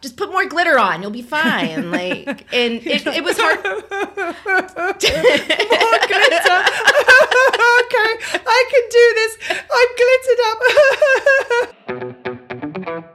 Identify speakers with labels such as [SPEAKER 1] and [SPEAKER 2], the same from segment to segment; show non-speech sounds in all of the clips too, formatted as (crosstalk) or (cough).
[SPEAKER 1] just put more glitter on. You'll be fine. (laughs) Like, and it, it was hard. (laughs)
[SPEAKER 2] More glitter. (laughs) okay, I can do this. I'm glittered up.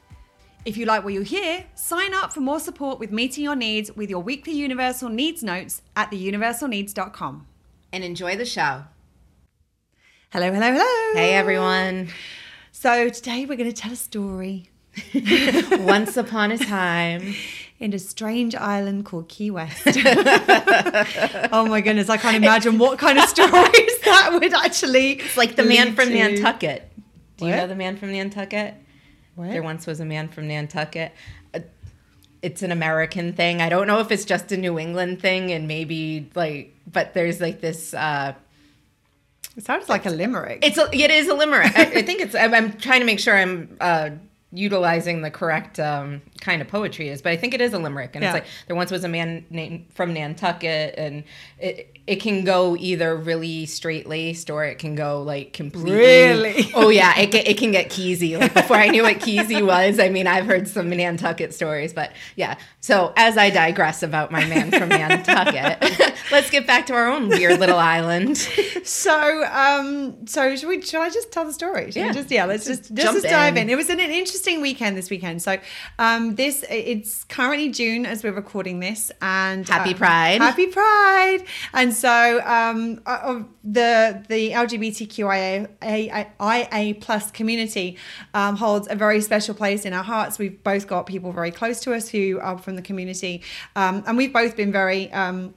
[SPEAKER 2] If you like what you hear, sign up for more support with meeting your needs with your weekly Universal Needs notes at theuniversalneeds.com.
[SPEAKER 1] And enjoy the show.
[SPEAKER 2] Hello, hello, hello.
[SPEAKER 1] Hey, everyone.
[SPEAKER 2] So today we're going to tell a story (laughs)
[SPEAKER 1] Once upon a time.
[SPEAKER 2] in a strange island called Key West. (laughs) oh my goodness, I can't imagine what kind of stories (laughs) that would actually.
[SPEAKER 1] It's like the man from
[SPEAKER 2] to.
[SPEAKER 1] Nantucket. Do you
[SPEAKER 2] What?
[SPEAKER 1] know the man from Nantucket?
[SPEAKER 2] What?
[SPEAKER 1] There once was a man from Nantucket. Uh, It's an American thing. I don't know if it's just a New England thing, and maybe like, but there's like this. uh
[SPEAKER 2] It sounds like a limerick.
[SPEAKER 1] It's a, it is a limerick. I, I (laughs) think it's. I'm, I'm trying to make sure I'm uh, utilizing the correct um, kind of poetry is, but I think it is a limerick. And
[SPEAKER 2] Yeah.
[SPEAKER 1] it's like there once was a man named from Nantucket, and it it can go either really straight laced or it can go like completely.
[SPEAKER 2] Really? (laughs)
[SPEAKER 1] Oh yeah, it get, it can get keysy. Like before I knew what keysy was, I mean I've heard some Nantucket stories, but yeah. So as I digress about my man from Nantucket, (laughs) let's get back to our own weird little island. (laughs)
[SPEAKER 2] So, um, so should we? Should I just tell the story? Should
[SPEAKER 1] Yeah.
[SPEAKER 2] just yeah. Let's just,
[SPEAKER 1] Just
[SPEAKER 2] just dive
[SPEAKER 1] in.
[SPEAKER 2] in. It was an, an interesting weekend this weekend. So, um, this it's currently June as we're recording this, and
[SPEAKER 1] Happy
[SPEAKER 2] um,
[SPEAKER 1] Pride.
[SPEAKER 2] Happy Pride! And so, um, uh, uh, the the LGBTQIA plus community um, holds a very special place in our hearts. We've both got people very close to us who are from the community, um, and we've both been very. Um,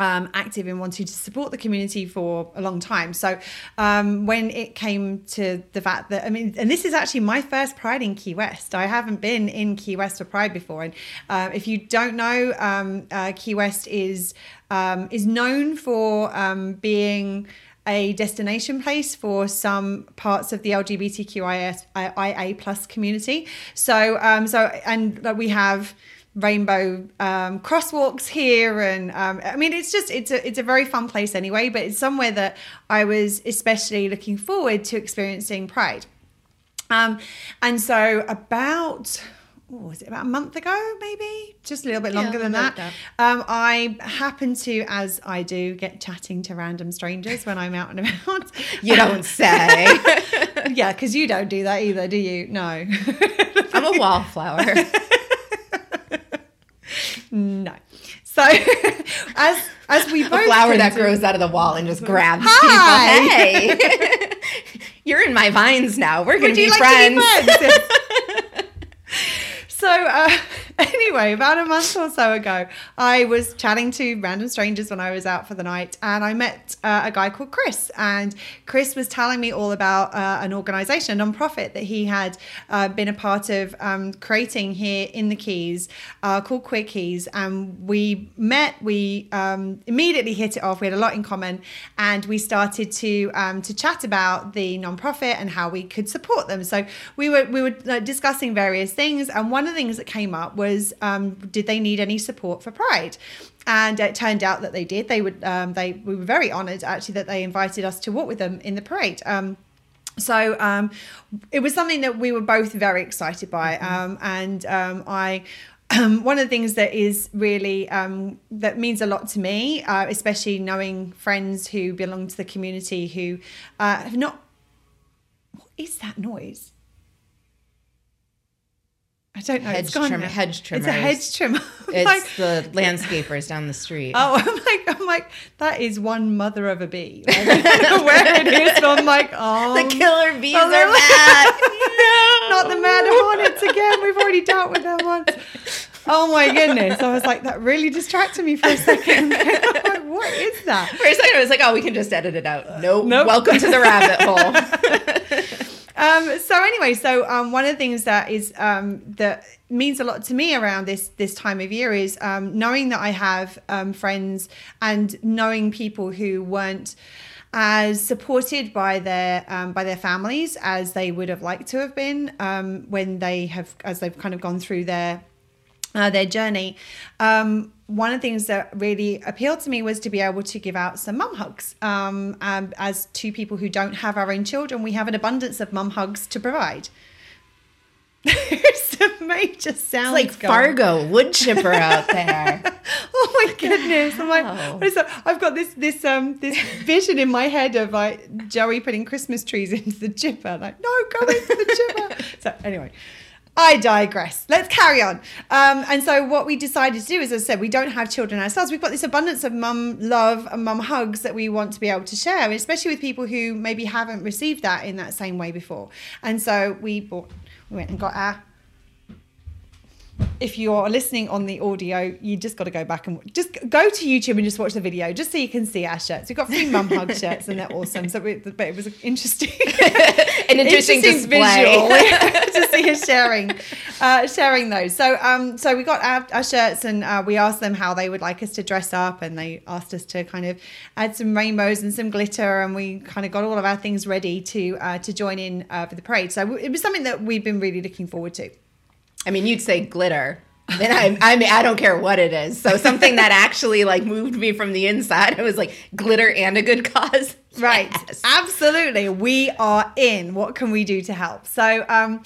[SPEAKER 2] um, active in wanting to support the community for a long time. So um, when it came to the fact that I mean, and this is actually my first Pride in Key West. I haven't been in Key West for Pride before, and uh, if you don't know, um, uh, Key West is um, is known for um, being a destination place for some parts of the LGBTQIA plus community. So, um, so, and we have rainbow um, crosswalks here, and um, I mean, it's just it's a it's a very fun place anyway. But it's somewhere that I was especially looking forward to experiencing Pride. Um, and so about was it about a month ago, maybe just a little bit
[SPEAKER 1] Yeah,
[SPEAKER 2] longer than
[SPEAKER 1] like
[SPEAKER 2] that. Um, I happened to, as I do, get chatting to random strangers when I'm out and about. (laughs)
[SPEAKER 1] You don't say. (laughs)
[SPEAKER 2] yeah, because you don't do that either, do you? No.
[SPEAKER 1] I'm a (laughs) wallflower.
[SPEAKER 2] No. So (laughs) as as we both
[SPEAKER 1] A flower that grows out of the wall and just grabs
[SPEAKER 2] Hi.
[SPEAKER 1] people. Hey, (laughs) you're in my vines now. We're gonna be
[SPEAKER 2] you like
[SPEAKER 1] friends.
[SPEAKER 2] to be friends? so uh, (laughs) anyway, about a month or so ago, I was chatting to random strangers when I was out for the night, and I met uh, a guy called Chris. And Chris was telling me all about uh, an organisation, a non-profit that he had uh, been a part of um, creating here in the Keys, uh, called Queer Keys. And we met. We um, immediately hit it off. We had a lot in common, and we started to um, to chat about the non-profit and how we could support them. So we were we were discussing various things, and one of the things that came up was um, did they need any support for Pride? And it turned out that they did. They would. Um, they we were very honoured actually that they invited us to walk with them in the parade. Um, so um, it was something that we were both very excited by, um, and um, I. Um, one of the things that is really um, that means a lot to me, uh, especially knowing friends who belong to the community who uh, have not. What is that noise? I don't know.
[SPEAKER 1] Hedge
[SPEAKER 2] it's gone
[SPEAKER 1] trim- hedge
[SPEAKER 2] It's a hedge trimmer. (laughs)
[SPEAKER 1] It's
[SPEAKER 2] like,
[SPEAKER 1] the landscapers down the street.
[SPEAKER 2] Oh, (laughs) I'm like, I'm like, that is one mother of a bee. Like, (laughs) I don't know where it is. So I'm like, oh,
[SPEAKER 1] the killer bees
[SPEAKER 2] Oh,
[SPEAKER 1] are back.
[SPEAKER 2] not the mad hornets again. We've already dealt with them once. Oh my goodness. I was like, that really distracted me for a second. like, what is that?
[SPEAKER 1] For a second, I was like, oh, we can just edit it out. Nope.
[SPEAKER 2] Nope.
[SPEAKER 1] Welcome to the rabbit hole.
[SPEAKER 2] Um, so anyway, so um, one of the things that is um, that means a lot to me around this this time of year is um, knowing that I have um, friends and knowing people who weren't as supported by their um, by their families as they would have liked to have been um, when they have as they've kind of gone through their uh, their journey. Um, one of the things that really appealed to me was to be able to give out some mum hugs. Um, um, as two people who don't have our own children, we have an abundance of mum hugs to provide. There's a major sound
[SPEAKER 1] It's like Fargo wood chipper out there. (laughs)
[SPEAKER 2] oh my (laughs) goodness! I'm like, what is that? I've got this this um this vision in my head of like Joey putting Christmas trees (laughs) into the chipper. Like, no, go into the chipper. so anyway. I digress. Let's carry on. Um, and so, what we decided to do is, as I said, we don't have children ourselves. We've got this abundance of mum love and mum hugs that we want to be able to share, especially with people who maybe haven't received that in that same way before. And so, we bought, we went and got our if you're listening on the audio, you just got to go back and just go to YouTube and just watch the video, just so you can see our shirts. We've got three mum hug shirts and they're awesome. So, we, but it was interesting,
[SPEAKER 1] An interesting, (laughs) display. (laughs)
[SPEAKER 2] to see us sharing, uh, sharing those. So, um, so we got our, our shirts and uh, we asked them how they would like us to dress up, and they asked us to kind of add some rainbows and some glitter, and we kind of got all of our things ready to uh, to join in uh, for the parade. So it was something that we've been really looking forward to.
[SPEAKER 1] I mean, you'd say glitter. And I, I mean, I don't care what it is. So something that actually like moved me from the inside. I was like, glitter and a good cause.
[SPEAKER 2] Right.
[SPEAKER 1] Yes.
[SPEAKER 2] Absolutely. We are in. What can we do to help? So, um,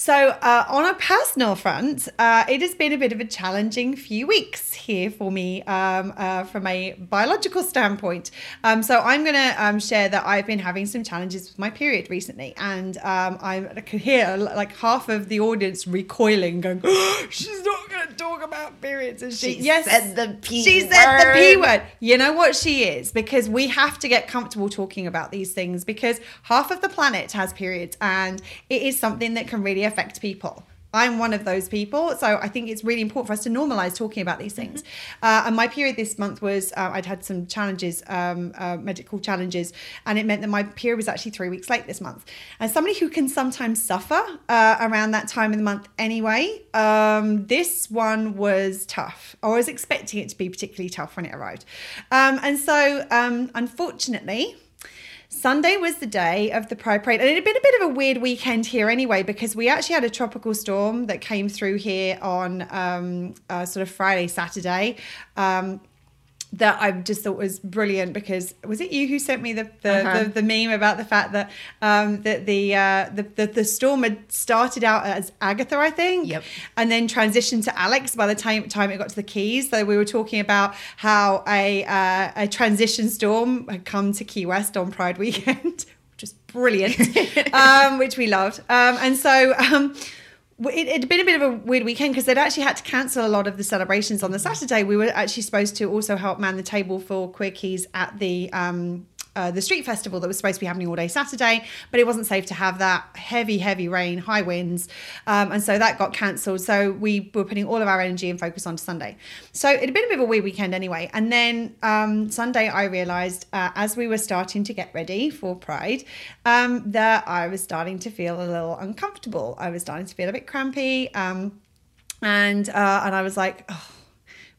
[SPEAKER 2] so uh, on a personal front, uh, it has been a bit of a challenging few weeks here for me um, uh, from a biological standpoint. Um, so I'm going to um, share that I've been having some challenges with my period recently, and um, I'm- I can hear like half of the audience recoiling, going, (gasps) "She's not going to talk about periods." And she,
[SPEAKER 1] She
[SPEAKER 2] yes,
[SPEAKER 1] said the P
[SPEAKER 2] She said the P
[SPEAKER 1] word.
[SPEAKER 2] word. You know what she is because we have to get comfortable talking about these things because half of the planet has periods and it is something that can really affect people. I'm one of those people, so I think it's really important for us to normalize talking about these things. Uh, and my period this month was uh, I'd had some challenges, um, uh, medical challenges, and it meant that my period was actually three weeks late this month. And somebody who can sometimes suffer uh, around that time of the month anyway, um, this one was tough. I was expecting it to be particularly tough when it arrived. Um, and so, um, unfortunately, Sunday was the day of the Pride Parade, and it had been a bit of a weird weekend here anyway because we actually had a tropical storm that came through here on um, uh, sort of Friday, Saturday. Um, that I just thought was brilliant because was it you who sent me the the,
[SPEAKER 1] Uh-huh.
[SPEAKER 2] the, the meme about the fact that um, that the, uh, the the the storm had started out as Agatha, I think,
[SPEAKER 1] Yep.
[SPEAKER 2] and then transitioned to Alex by the time time it got to the Keys. So we were talking about how a uh, a transition storm had come to Key West on Pride weekend, (laughs) which is brilliant, (laughs) um, which we loved. Um, and so. It had been a bit of a weird weekend because they'd actually had to cancel a lot of the celebrations on the Saturday. We were actually supposed to also help man the table for Queer Keys at the um, uh, the street festival that was supposed to be happening all day Saturday, but it wasn't safe to have that heavy, heavy rain, high winds, um, and so that got cancelled. So we were putting all of our energy and focus onto Sunday. So it had been a bit of a weird weekend anyway. And then um, Sunday, I realised uh, as we were starting to get ready for Pride um, that I was starting to feel a little uncomfortable. I was starting to feel a bit crampy, um, and uh, and I was like. Oh,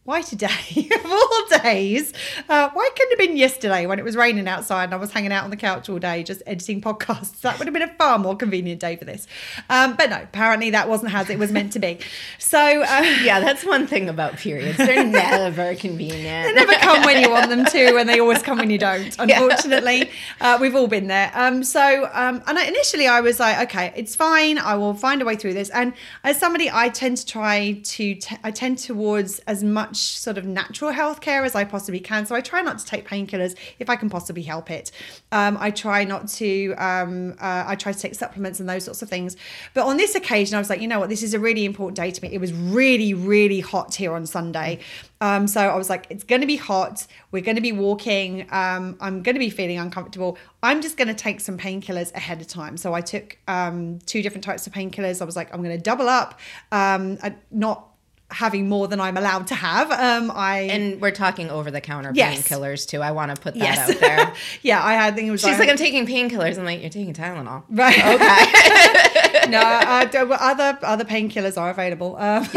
[SPEAKER 2] why today (laughs) of all days? Uh, why couldn't it have been yesterday when it was raining outside and I was hanging out on the couch all day just editing podcasts? That would have been a far more convenient day for this. Um, but no, apparently that wasn't as it was meant to be. So uh, (laughs)
[SPEAKER 1] Yeah, that's one thing about periods. They're (laughs) never convenient.
[SPEAKER 2] they never come when you want them to, and they always come when you don't. Unfortunately, uh, we've all been there. Um, so, um, and I, initially I was like, okay, it's fine. I will find a way through this. And as somebody, I tend to try to, t- I tend towards as much sort of natural health care as I possibly can. So I try not to take painkillers if I can possibly help it. Um, I try not to. Um, uh, I try to take supplements and those sorts of things. But on this occasion, I was like, you know what, this is a really important day to me. It was really, really hot here on Sunday. Um, so I was like, it's going to be hot. We're going to be walking. Um, I'm going to be feeling uncomfortable. I'm just going to take some painkillers ahead of time. So I took um, two different types of painkillers. I was like, I'm going to double up. Um, not having more than I'm allowed to have. Um, I
[SPEAKER 1] And we're talking over the counter
[SPEAKER 2] Yes.
[SPEAKER 1] painkillers too. I want to put that
[SPEAKER 2] yes,
[SPEAKER 1] out there. (laughs)
[SPEAKER 2] yeah, I had. I think it was
[SPEAKER 1] She's like, I'm taking painkillers. I'm like, you're taking Tylenol.
[SPEAKER 2] right.
[SPEAKER 1] Okay. (laughs) (laughs)
[SPEAKER 2] no, uh, well, other other painkillers are available. Um,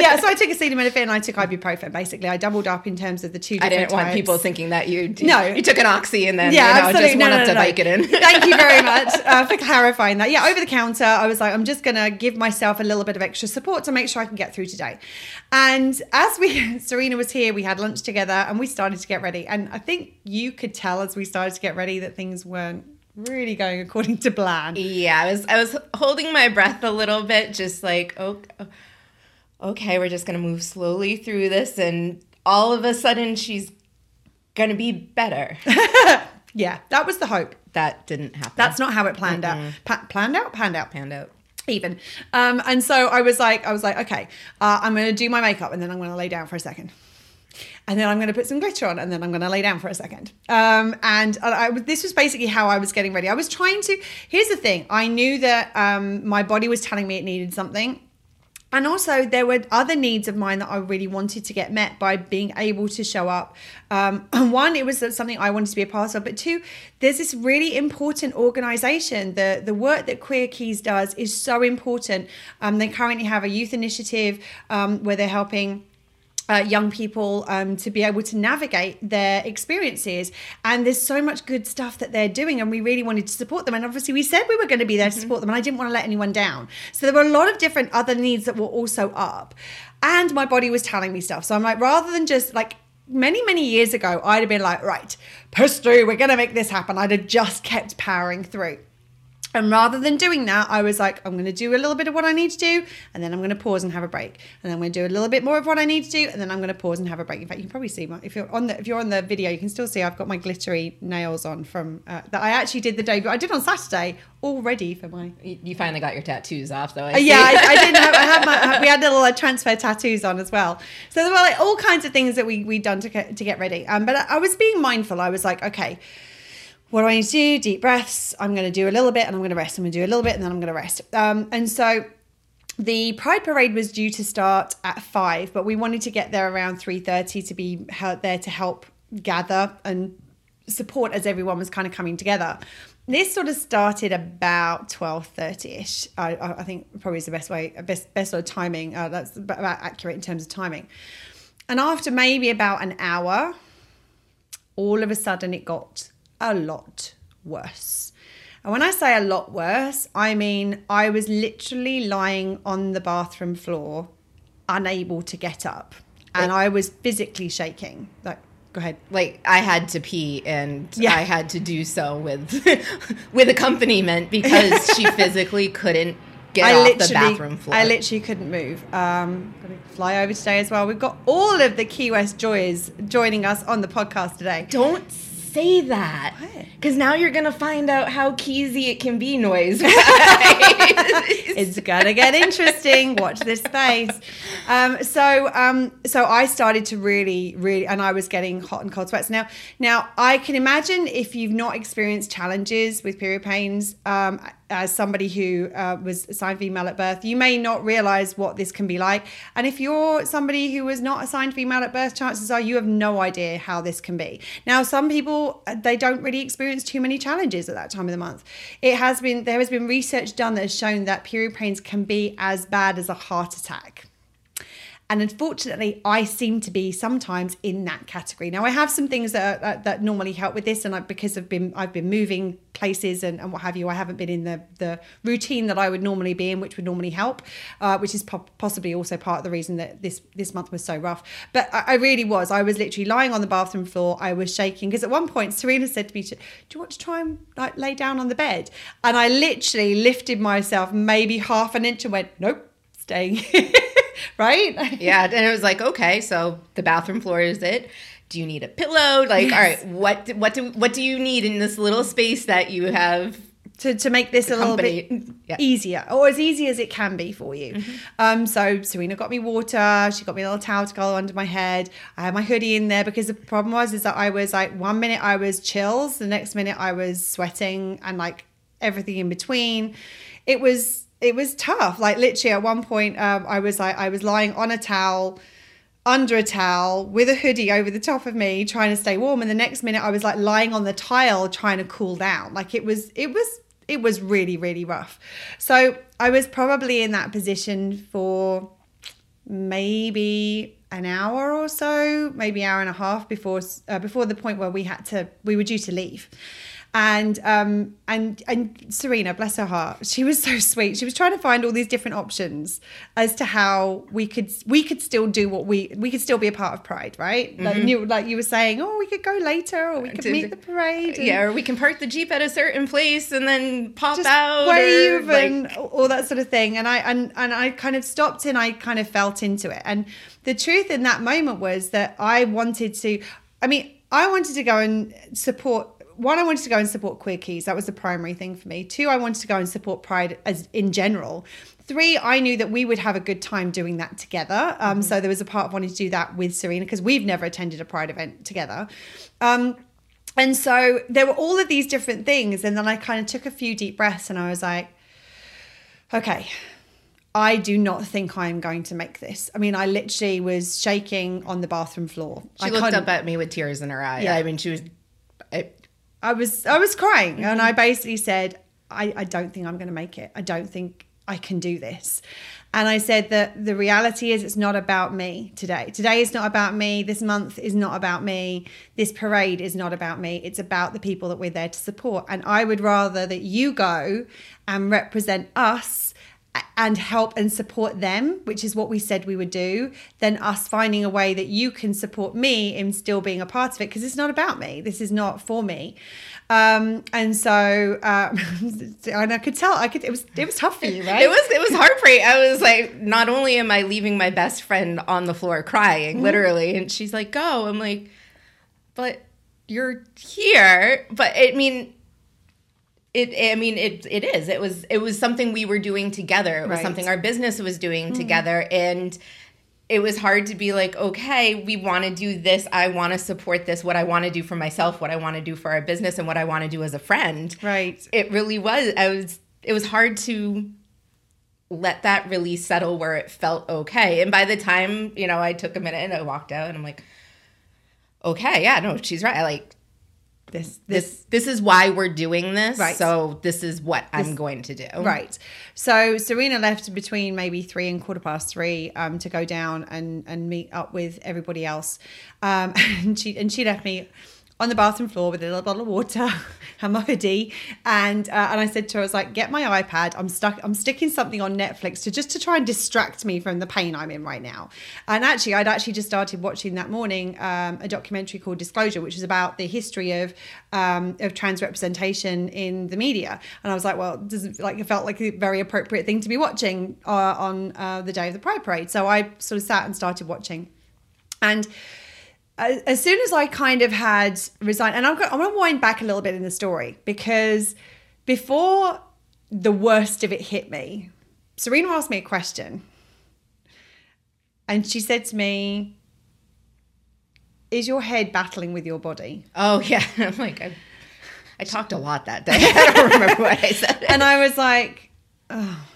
[SPEAKER 2] yeah, so I took acetaminophen and I took ibuprofen. Basically, I doubled up in terms of the two.
[SPEAKER 1] I didn't want
[SPEAKER 2] types.
[SPEAKER 1] people thinking that you
[SPEAKER 2] No.
[SPEAKER 1] you took an oxy and then
[SPEAKER 2] Yeah,
[SPEAKER 1] you know,
[SPEAKER 2] absolutely.
[SPEAKER 1] just
[SPEAKER 2] No, no, no, no. Thank you very much uh, for clarifying that. Yeah, over the counter, I was like, I'm just going to give myself a little bit of extra support to make sure I can get through today. And as we, (laughs) Serena was here, we had lunch together and we started to get ready. And I think you could tell as we started to get ready that things weren't really going according to plan.
[SPEAKER 1] Yeah, I was I was holding my breath a little bit, just like oh, okay, we're just gonna move slowly through this, and all of a sudden she's gonna be better. (laughs)
[SPEAKER 2] Yeah, that was the hope.
[SPEAKER 1] that didn't happen.
[SPEAKER 2] That's not how it planned out. Pa- planned out, panned out.
[SPEAKER 1] panned out.
[SPEAKER 2] Even. Um, and so I was like, I was like, okay, uh, I'm going to do my makeup and then I'm going to lay down for a second. And then I'm going to put some glitter on and then I'm going to lay down for a second. Um, and I, this was basically how I was getting ready. I was trying to, here's the thing. I knew that um, my body was telling me it needed something. And also, there were other needs of mine that I really wanted to get met by being able to show up. Um, (clears throat) one, it was something I wanted to be a part of, but two, there's this really important organization. The the work that Queer Keys does is so important. Um, they currently have a youth initiative um, where they're helping uh, young people um, to be able to navigate their experiences. And there's so much good stuff that they're doing, and we really wanted to support them. And obviously, we said we were going to be there to support them, and I didn't want to let anyone down. So there were a lot of different other needs that were also up. And my body was telling me stuff. So I'm like, rather than just like, Many, many years ago, I'd have been like, right, push through, we're going to make this happen. I'd have just kept powering through. And rather than doing that, I was like, I'm going to do a little bit of what I need to do, and then I'm going to pause and have a break, and then I'm going to do a little bit more of what I need to do, and then I'm going to pause and have a break. In fact, you can probably see my if you're on the if you're on the video, you can still see I've got my glittery nails on from uh, that I actually did the day, but I did on Saturday, already for my.
[SPEAKER 1] You finally got your tattoos off, though. I
[SPEAKER 2] Uh, yeah, I, I didn't have. I had my. (laughs) We had little uh, transfer tattoos on as well. So there were like all kinds of things that we we done to get, to get ready. Um, but I, I was being mindful. I was like, okay, what do I need to do? Deep breaths. I'm going to do a little bit, and I'm going to rest. I'm going to do a little bit, and then I'm going to rest. Um, and so the Pride Parade was due to start at five, but we wanted to get there around three thirty to be there to help gather and support as everyone was kind of coming together. This sort of started about twelve thirty ish. I, I I think probably is the best way, best best sort of timing. Uh, that's about accurate in terms of timing. And after maybe about an hour, all of a sudden it got a lot worse. And when I say a lot worse, I mean I was literally lying on the bathroom floor, unable to get up. And I was physically shaking. Like, go ahead.
[SPEAKER 1] like I had to pee and
[SPEAKER 2] Yeah.
[SPEAKER 1] I had to do so with (laughs) with accompaniment because she (laughs) physically couldn't get off the bathroom floor.
[SPEAKER 2] I literally couldn't move. Um, fly over today as well. We've got all of the Key West joys joining us on the podcast today.
[SPEAKER 1] Don't say that because now you're gonna find out how keysy it can be noise. (laughs)
[SPEAKER 2] it's gonna get interesting. Watch this space. Um, so, um, so I started to really, really, and I was getting hot and cold sweats. Now, now I can imagine if you've not experienced challenges with period pains, um, as somebody who uh, was assigned female at birth, you may not realize what this can be like. And if you're somebody who was not assigned female at birth, chances are you have no idea how this can be. Now, some people uh, they don't really experience too many challenges at that time of the month. It has been there has been research done that has shown that period pains can be as bad as a heart attack. And unfortunately, I seem to be sometimes in that category. Now, I have some things that that, that normally help with this, and I, because I've been I've been moving places and, and what have you, I haven't been in the the routine that I would normally be in, which would normally help, uh, which is po- possibly also part of the reason that this this month was so rough. But I, I really was. I was literally lying on the bathroom floor. I was shaking because at one point Serena said to me, "Do you want to try and like lay down on the bed?" And I literally lifted myself maybe half an inch and went, "Nope, staying." (laughs) right?
[SPEAKER 1] yeah, and it was like, okay, so the bathroom floor is it. Do you need a pillow? Like, all right, what do- what do what do you need in this little space that you have?
[SPEAKER 2] to, to make this a little bit
[SPEAKER 1] Yeah.
[SPEAKER 2] easier or as easy as it can be for you. Um, so Serena got me water. She got me a little towel to go under my head. I had my hoodie in there because the problem was is that I was like one minute I was chills, the next minute I was sweating and like everything in between. It was it was tough. Like literally at one point, um, I was like, I was lying on a towel, under a towel, with a hoodie over the top of me, trying to stay warm. And the next minute, I was like lying on the tile, trying to cool down. Like it was, it was, it was really, really rough. So I was probably in that position for maybe an hour or so, maybe hour and a half before uh, before the point where we had to we were due to leave and um and and Serena bless her heart she was so sweet. She was trying to find all these different options as to how we could we could still do what we we could still be a part of pride right? Mm-hmm. like you like you were saying oh we could go later or we could meet the parade
[SPEAKER 1] yeah or we can park the jeep at a certain place and then pop out
[SPEAKER 2] wave or, and all that sort of thing. And I and and I kind of stopped and I kind of felt into it. And the truth in that moment was that I wanted to I mean I wanted to go and support one, I wanted to go and support Queer Keys. That was the primary thing for me. Two, I wanted to go and support Pride as in general. Three, I knew that we would have a good time doing that together. Um, mm-hmm. So there was a part of wanting to do that with Serena because we've never attended a Pride event together. Um, and so there were all of these different things. And then I kind of took a few deep breaths and I was like, okay, I do not think I am going to make this. I mean, I literally was shaking on the bathroom floor.
[SPEAKER 1] She
[SPEAKER 2] I
[SPEAKER 1] looked up at me with tears in her eye. Yeah. I mean, she was. It,
[SPEAKER 2] I was I was crying mm-hmm. and I basically said, I, I don't think I'm going to make it. I don't think I can do this. And I said that the reality is it's not about me today. Today is not about me. This month is not about me. This parade is not about me. It's about the people that we're there to support. And I would rather that you go and represent us and help and support them, which is what we said we would do, than us finding a way that you can support me in still being a part of it because it's not about me. This is not for me. Um, and so, um, (laughs) and I could tell, I could, it was, it was tough for you, right?
[SPEAKER 1] It was, it was heartbreak. I was like, not only am I leaving my best friend on the floor crying, mm-hmm. literally, and she's like, go. I'm like, but you're here. But I mean, it, I mean, it it is. It was it was something we were doing together. It was right. something our business was doing mm-hmm. together, and it was hard to be like, okay, we want to do this. I want to support this. What I want to do for myself, what I want to do for our business, and what I want to do as a friend.
[SPEAKER 2] Right.
[SPEAKER 1] It really was. I was. It was hard to let that really settle where it felt okay. And by the time you know, I took a minute and I walked out, and I'm like, okay, yeah, no, she's right. I like this this this is why we're doing this right. so this is what this, i'm going to do.
[SPEAKER 2] Right. So serena left between maybe three and quarter past three um, to go down and and meet up with everybody else. Um, (laughs) and she and she left me on the bathroom floor with a little bottle of water (laughs) and my hoodie. And uh, and I said to her, I was like, get my iPad. I'm stuck. I'm sticking something on Netflix to just to try and distract me from the pain I'm in right now. And actually, I'd actually just started watching that morning um, a documentary called Disclosure, which is about the history of um, of trans representation in the media. And I was like, well, like it felt like a very appropriate thing to be watching uh, on uh, the day of the Pride Parade. So I sort of sat and started watching, and as soon as I kind of had resigned, and I'm going, I'm going to wind back a little bit in the story because before the worst of it hit me, Serena asked me a question. And she said to me, Is your head battling with your body?
[SPEAKER 1] Oh, (laughs) yeah. I'm like, I, I talked a lot that day. (laughs) I don't (laughs) remember what I said.
[SPEAKER 2] And I was like, Oh,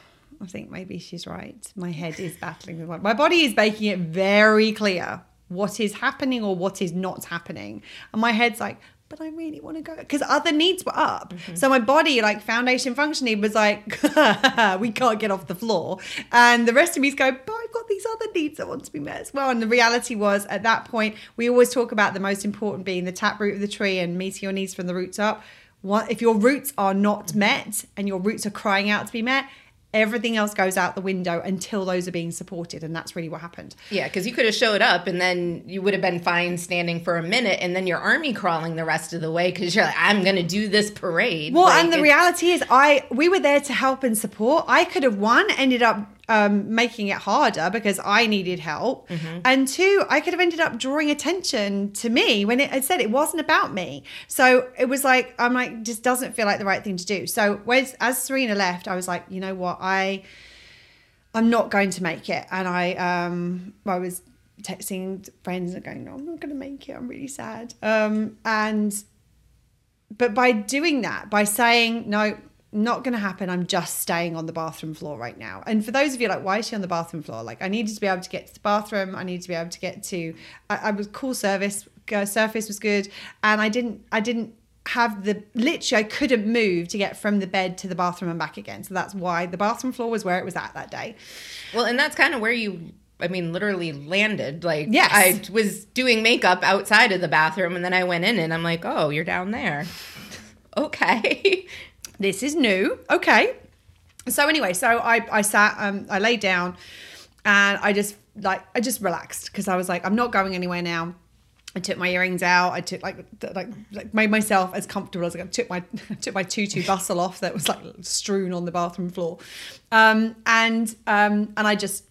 [SPEAKER 2] I think maybe she's right. My head is battling with my, my body is making it very clear what is happening or what is not happening. And my head's like, but I really want to go because other needs were up. Mm-hmm. So my body, like foundation functioning, was like, (laughs) we can't get off the floor. And the rest of me's going, but I've got these other needs that want to be met as well. And the reality was at that point, we always talk about the most important being the tap root of the tree and meeting your needs from the roots up. What if your roots are not met and your roots are crying out to be met? Everything else goes out the window until those are being supported and that's really what happened.
[SPEAKER 1] Yeah because you could have showed up and then you would have been fine standing for a minute and then your army crawling the rest of the way because you're like i'm gonna do this parade.
[SPEAKER 2] Well
[SPEAKER 1] like,
[SPEAKER 2] and the reality is i we were there to help and support. I could have one ended up um, making it harder because I needed help. Mm-hmm. And two, I could have ended up drawing attention to me when it, I said it wasn't about me. So it was like, I'm like, just doesn't feel like the right thing to do. So when, as Serena left, I was like, you know what? I, I'm not going to make it. And I, um, I was texting friends and going, no, I'm not going to make it. I'm really sad. Um, and, but by doing that, by saying, no, not going to happen. I'm just staying on the bathroom floor right now. And for those of you like, why is she on the bathroom floor? Like, I needed to be able to get to the bathroom. I needed to be able to get to. I, I was cool service. Uh, surface was good, and I didn't. I didn't have the literally I couldn't move to get from the bed to the bathroom and back again. So that's why the bathroom floor was where it was at that day.
[SPEAKER 1] Well, and that's kind of where you I mean, literally landed. Like,
[SPEAKER 2] Yes.
[SPEAKER 1] I was doing makeup outside of the bathroom, and then I went in, and I'm like, "Oh, you're down there." (laughs) okay.
[SPEAKER 2] This is new. Okay. So anyway, so I I sat um I laid down and I just like I just relaxed because I was like I'm not going anywhere now. I took my earrings out. I took like like, like made myself as comfortable as I could. Took my (laughs) took my tutu bustle off that was like strewn on the bathroom floor, um, and um, and I just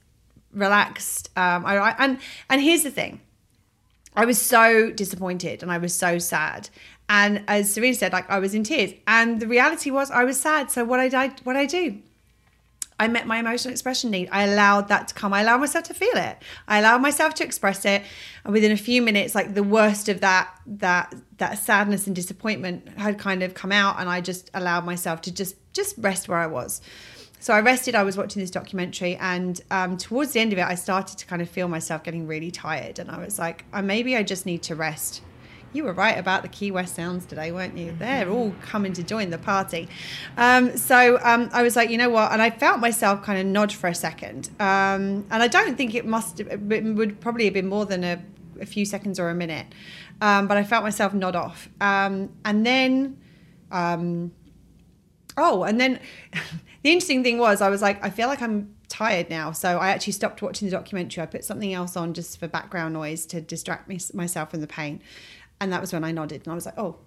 [SPEAKER 2] relaxed. Um, I, I and and here's the thing, I was so disappointed and I was so sad. And as Serena said, like I was in tears. And the reality was I was sad. So what I did, what I do, I met my emotional expression need. I allowed that to come. I allowed myself to feel it. I allowed myself to express it. And within a few minutes, like the worst of that, that, that sadness and disappointment had kind of come out. And I just allowed myself to just, just rest where I was. So I rested. I was watching this documentary, and um, towards the end of it, I started to kind of feel myself getting really tired, and I was like, oh, maybe I just need to rest. You were right about the Key West Sounds today, weren't you? They're all coming to join the party. Um, so um, I was like, you know what? And I felt myself kind of nod for a second, um, and I don't think it must it would probably have been more than a, a few seconds or a minute, um, but I felt myself nod off, um, and then. Um, Oh, and then (laughs) the interesting thing was, I was like, I feel like I'm tired now. So I actually stopped watching the documentary. I put something else on just for background noise to distract me, myself from the pain. And that was when I nodded. And I was like, oh.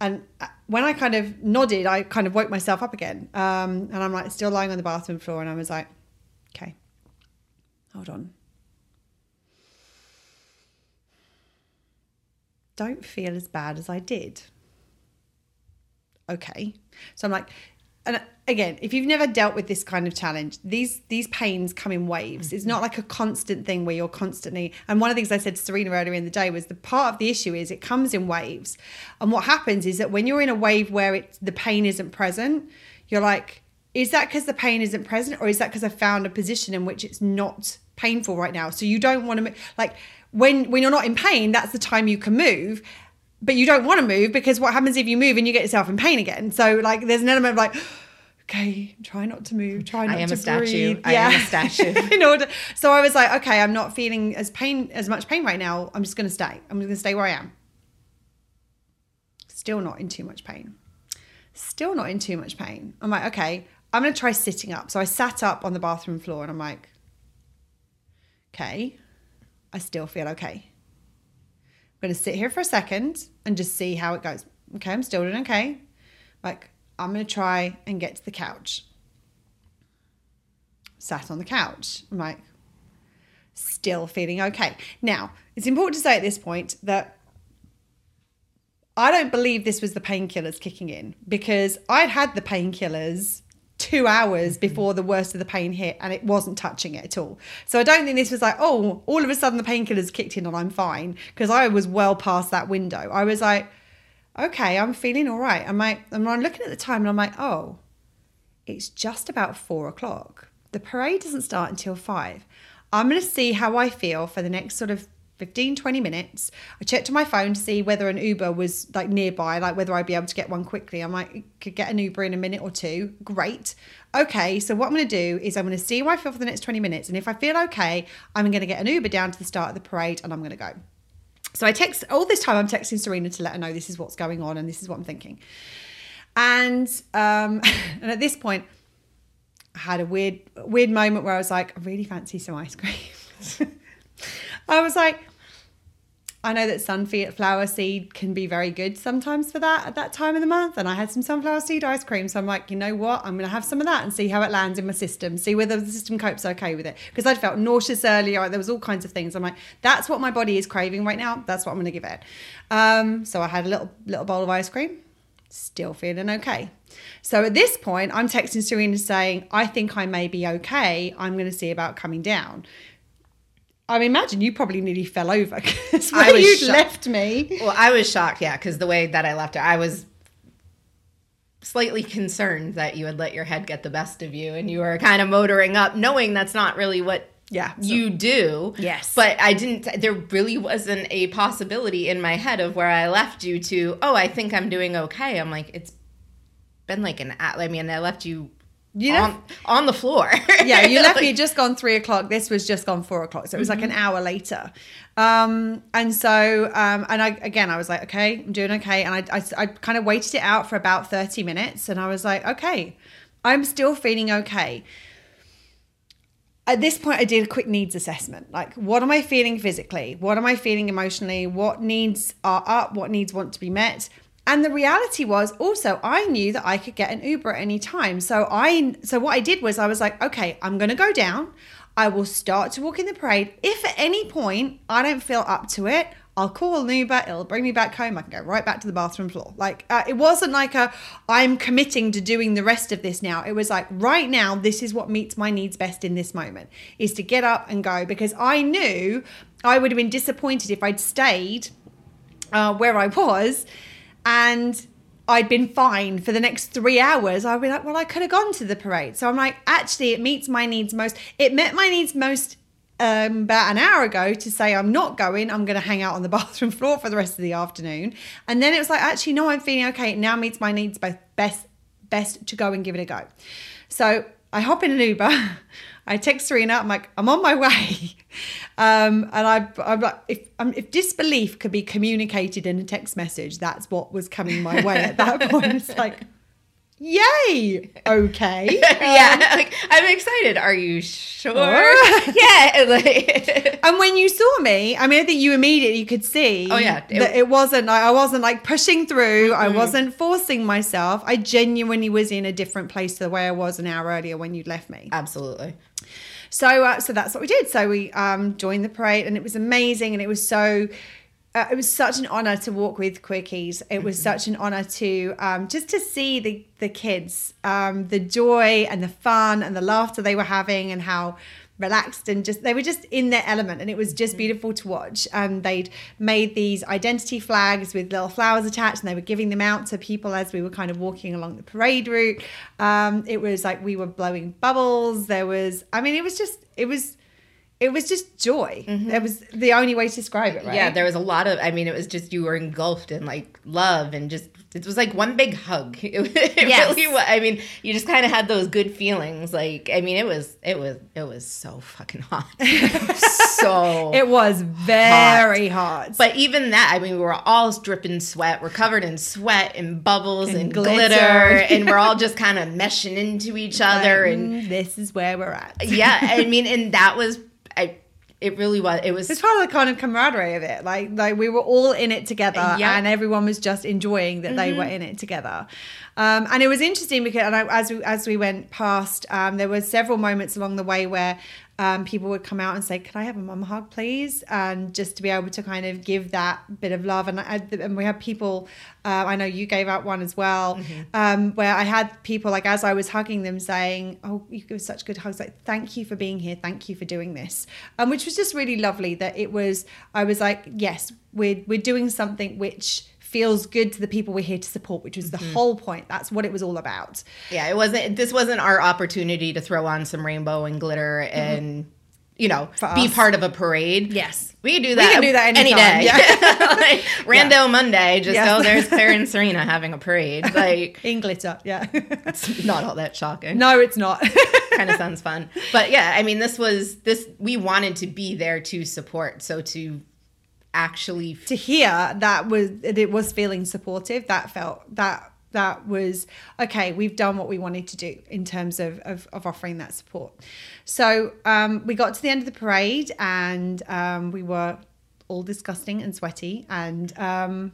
[SPEAKER 2] And uh, when I kind of nodded, I kind of woke myself up again. Um, and I'm like still lying on the bathroom floor. And I was like, okay, hold on. Don't feel as bad as I did okay. So I'm like, and again, if you've never dealt with this kind of challenge, these these pains come in waves. It's not like a constant thing where you're constantly. And one of the things I said to Serena earlier in the day was the part of the issue is it comes in waves, and what happens is that when you're in a wave where it's the pain isn't present, you're like, is that because the pain isn't present, or is that because I found a position in which it's not painful right now? So you don't want to like when when you're not in pain, that's the time you can move but you don't want to move because what happens if you move and you get yourself in pain again? So like there's an element of like, (gasps) okay, try not to move, try not to move.
[SPEAKER 1] I am
[SPEAKER 2] to
[SPEAKER 1] a statue.
[SPEAKER 2] breathe.
[SPEAKER 1] I am a (laughs) statue.
[SPEAKER 2] in order, so I was like, okay, I'm not feeling as pain as much pain right now. I'm just going to stay. I'm just going to stay where I am. Still not in too much pain. Still not in too much pain. I'm like, okay, I'm going to try sitting up. So I sat up on the bathroom floor and I'm like, okay, I still feel okay. Going to sit here for a second and just see how it goes. Okay, I'm still doing okay. Like, I'm going to try and get to the couch. Sat on the couch. I'm like, still feeling okay. Now, it's important to say at this point that I don't believe this was the painkillers kicking in because I'd had the painkillers two hours mm-hmm. before the worst of the pain hit and it wasn't touching it at all. So I don't think this was like, oh, all of a sudden the painkillers kicked in and I'm fine because I was well past that window. I was like, okay, I'm feeling all right. I'm like, and I'm looking at the time and I'm like, oh, it's just about four o'clock. The parade doesn't start until five. I'm going to see how I feel for the next sort of 15, 20 minutes. I checked on my phone to see whether an Uber was like nearby, like whether I'd be able to get one quickly. I might could get an Uber in a minute or two. Great. Okay, so what I'm going to do is I'm going to see how I feel for the next 20 minutes. And if I feel okay, I'm going to get an Uber down to the start of the parade and I'm going to go. So I text all this time. I'm texting Serena to let her know this is what's going on and this is what I'm thinking. And um, (laughs) and at this point, I had a weird weird moment where I was like, I really fancy some ice cream. (laughs) I was like, I know that sunflower seed can be very good sometimes for that at that time of the month. And I had some sunflower seed ice cream. So I'm like, you know what? I'm going to have some of that and see how it lands in my system, see whether the system copes okay with it. Because I felt nauseous earlier. There was all kinds of things. I'm like, that's what my body is craving right now. That's what I'm going to give it. Um, so I had a little, little bowl of ice cream. Still feeling okay. So at this point, I'm texting Serena saying, I think I may be okay. I'm going to see about coming down. I imagine you probably nearly fell over (laughs) because
[SPEAKER 1] I
[SPEAKER 2] where you'd
[SPEAKER 1] shocked.
[SPEAKER 2] left me.
[SPEAKER 1] Well, I was shocked, yeah, because the way that I left her, I was slightly concerned that you had let your head get the best of you and you were kind of motoring up, knowing that's not really what
[SPEAKER 2] Yeah, so-
[SPEAKER 1] you do.
[SPEAKER 2] Yes.
[SPEAKER 1] But I didn't, there really wasn't a possibility in my head of where I left you to, oh, I think I'm doing okay. I'm like, it's been like an, I mean, I left you,
[SPEAKER 2] You know-
[SPEAKER 1] on, on the floor. (laughs)
[SPEAKER 2] yeah, you left
[SPEAKER 1] Like-
[SPEAKER 2] me just gone three o'clock. This was just gone four o'clock, so it was like an hour later. Um, and so, um, and I again, I was like, okay, I'm doing okay, and I, I, I kind of waited it out for about thirty minutes, and I was like, okay, I'm still feeling okay. At this point, I did a quick needs assessment. Like, what am I feeling physically? What am I feeling emotionally? What needs are up? What needs want to be met? And the reality was also I knew that I could get an Uber at any time. So I so what I did was I was like, okay, I'm gonna go down. I will start to walk in the parade. If at any point I don't feel up to it, I'll call an Uber. It'll bring me back home. I can go right back to the bathroom floor. Like uh, it wasn't like a I'm committing to doing the rest of this now. It was like right now this is what meets my needs best in this moment is to get up and go because I knew I would have been disappointed if I'd stayed uh, where I was and I'd been fine for the next three hours, I'd be like, well, I could have gone to the parade. So I'm like, actually, it meets my needs most. It met my needs most um, about an hour ago to say I'm not going. I'm going to hang out on the (laughs) bathroom floor for the rest of the afternoon. And then it was like, actually, no, I'm feeling okay. It now meets my needs both best best to go and give it a go. So I hop in an Uber. (laughs) I text Serena. I'm like, I'm on my way. (laughs) Um, and I, I'm like, if, um, if disbelief could be communicated in a text message, that's what was coming my way at that (laughs) point. It's like, yay, okay. (laughs)
[SPEAKER 1] yeah, like, I'm excited. Are you sure?
[SPEAKER 2] Sure. (laughs)
[SPEAKER 1] yeah, (laughs) like,
[SPEAKER 2] And when you saw me, I mean, I think you immediately could see.
[SPEAKER 1] Oh, yeah. It-
[SPEAKER 2] that it wasn't. I wasn't like pushing through. I wasn't forcing myself. I genuinely was in a different place to the way I was an hour earlier when you'd left me.
[SPEAKER 1] absolutely.
[SPEAKER 2] So, uh, so that's what we did. So we um, joined the parade, and it was amazing, and it was so. Uh, it was such an honor to walk with Queer Keys. It was such an honor to um, just to see the the kids, um, the joy and the fun and the laughter they were having, and how relaxed and just they were just in their element, and it was just beautiful to watch. And they'd made these identity flags with little flowers attached, and they were giving them out to people as we were kind of walking along the parade route. Um, it was like we were blowing bubbles. There was, I mean, it was just, it was. It was just joy. That was the only way to describe it, right?
[SPEAKER 1] Yeah, there was a lot of. I mean, it was just you were engulfed in like love and just it was like one big hug. (laughs) It, it
[SPEAKER 2] Yes.
[SPEAKER 1] really was. I mean, you just kind of had those good feelings. Like, I mean, it was it was it was so fucking hot, (laughs) so. (laughs)
[SPEAKER 2] It was very hot.
[SPEAKER 1] but even that, I mean, we were all dripping sweat. We're covered in sweat and bubbles and,
[SPEAKER 2] And
[SPEAKER 1] glitter,
[SPEAKER 2] glitter.
[SPEAKER 1] and we're all just kind of meshing into each other. And
[SPEAKER 2] "Mm, this is where we're at.
[SPEAKER 1] yeah, I mean, and that was. It really was. It was
[SPEAKER 2] It's part of the kind of camaraderie of it. Like like we were all in it together
[SPEAKER 1] Yeah. Mm-hmm.
[SPEAKER 2] and everyone was just enjoying that they were in it together. Um, and it was interesting because and I, as we as we went past, um, there were several moments along the way where um, people would come out and say, "Can I have a mum hug, please?" And just to be able to kind of give that bit of love. And I, and we had people. Uh, I know you gave out one as well,
[SPEAKER 1] Mm-hmm.
[SPEAKER 2] um, where I had people like as I was hugging them saying, "Oh, you give such good hugs. Like, thank you for being here. Thank you for doing this," um, which was just really lovely. That it was. I was like, "Yes, we're we're doing something which." Feels good to the people we're here to support which was the
[SPEAKER 1] Mm-hmm.
[SPEAKER 2] whole point that's what it was all about
[SPEAKER 1] yeah, it wasn't. This wasn't our opportunity to throw on some rainbow and glitter and you know
[SPEAKER 2] Mm-hmm. For
[SPEAKER 1] be
[SPEAKER 2] us.
[SPEAKER 1] part of a parade.
[SPEAKER 2] Yes.
[SPEAKER 1] we can do that.
[SPEAKER 2] can do that
[SPEAKER 1] any day.
[SPEAKER 2] yeah. (laughs)
[SPEAKER 1] like, (laughs) Rando Monday. Just
[SPEAKER 2] Yes.
[SPEAKER 1] oh, there's Claire and (laughs) Serena having a parade. Like
[SPEAKER 2] in glitter yeah
[SPEAKER 1] it's not all that shocking.
[SPEAKER 2] no it's not
[SPEAKER 1] kind of sounds fun. But yeah, I mean, this was this. We wanted to be there to support. So to actually
[SPEAKER 2] to hear that was that it was feeling supportive that felt that that was okay we've done what we wanted to do in terms of of, of offering that support. So um, we got to the end of the parade and um, we were all disgusting and sweaty and um,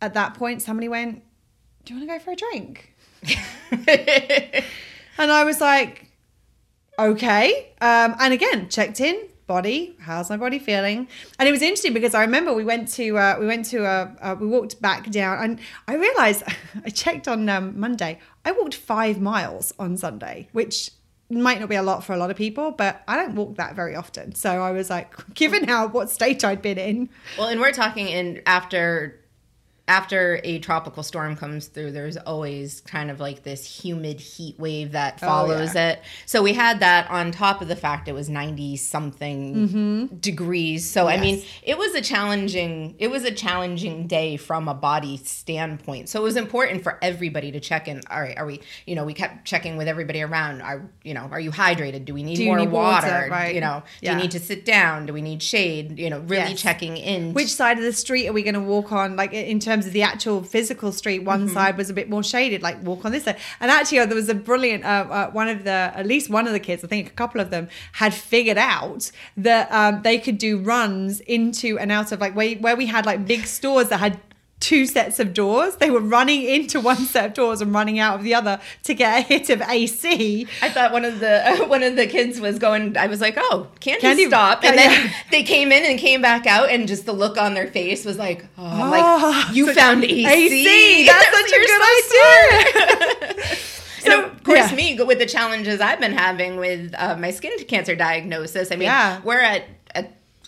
[SPEAKER 2] at that point somebody went do you want to go for a drink? (laughs) And i was like okay. Um, and again checked in body. How's my body feeling? And it was interesting because i remember we went to uh, we went to a we walked back down and i realized (laughs) i checked on um, monday. I walked five miles on sunday which might not be a lot for a lot of people but i don't walk that very often. So i was like (laughs) given how what state i'd been in.
[SPEAKER 1] Well, and we're talking in after after a tropical storm comes through, there's always kind of like this humid heat wave that
[SPEAKER 2] Oh,
[SPEAKER 1] follows it. So we had that on top of the fact it was 90 something degrees. So I mean,
[SPEAKER 2] Mm-hmm.
[SPEAKER 1] It was a challenging it was a challenging day from a body standpoint. So it was important for everybody to check in. All right, are we, you know, we kept checking with everybody around. Are, you know, are you hydrated? Do we need
[SPEAKER 2] Do
[SPEAKER 1] more
[SPEAKER 2] need water?
[SPEAKER 1] water?
[SPEAKER 2] Right.
[SPEAKER 1] You know, do
[SPEAKER 2] Yeah.
[SPEAKER 1] you need to sit down? Do we need shade? You know, really
[SPEAKER 2] Yes.
[SPEAKER 1] checking in.
[SPEAKER 2] Which side of the street are we going to walk on? Like in terms of the actual physical street, one
[SPEAKER 1] Mm-hmm.
[SPEAKER 2] side was a bit more shaded. Like walk on this side. And actually, uh, there was a brilliant uh, uh, one of the at least one of the kids, I think a couple of them, had figured out that um, they could do runs into and out of like where where we had like big stores that had two sets of doors. They were running into one set of doors and running out of the other to get a hit of AC.
[SPEAKER 1] I thought one of the (laughs) one of the kids was going. I was like, "Oh, candy,
[SPEAKER 2] Candy-
[SPEAKER 1] stop!" And (laughs)
[SPEAKER 2] yeah,
[SPEAKER 1] then they came in and came back out, and just the look on their face was like, "Oh,
[SPEAKER 2] Oh,
[SPEAKER 1] like you
[SPEAKER 2] such-
[SPEAKER 1] found AC.
[SPEAKER 2] AC, (laughs) that's such a
[SPEAKER 1] You're
[SPEAKER 2] good
[SPEAKER 1] so
[SPEAKER 2] idea.
[SPEAKER 1] And of course,
[SPEAKER 2] yeah.
[SPEAKER 1] me with the challenges I've been having with uh, my skin cancer diagnosis. I mean,
[SPEAKER 2] Yeah.
[SPEAKER 1] we're at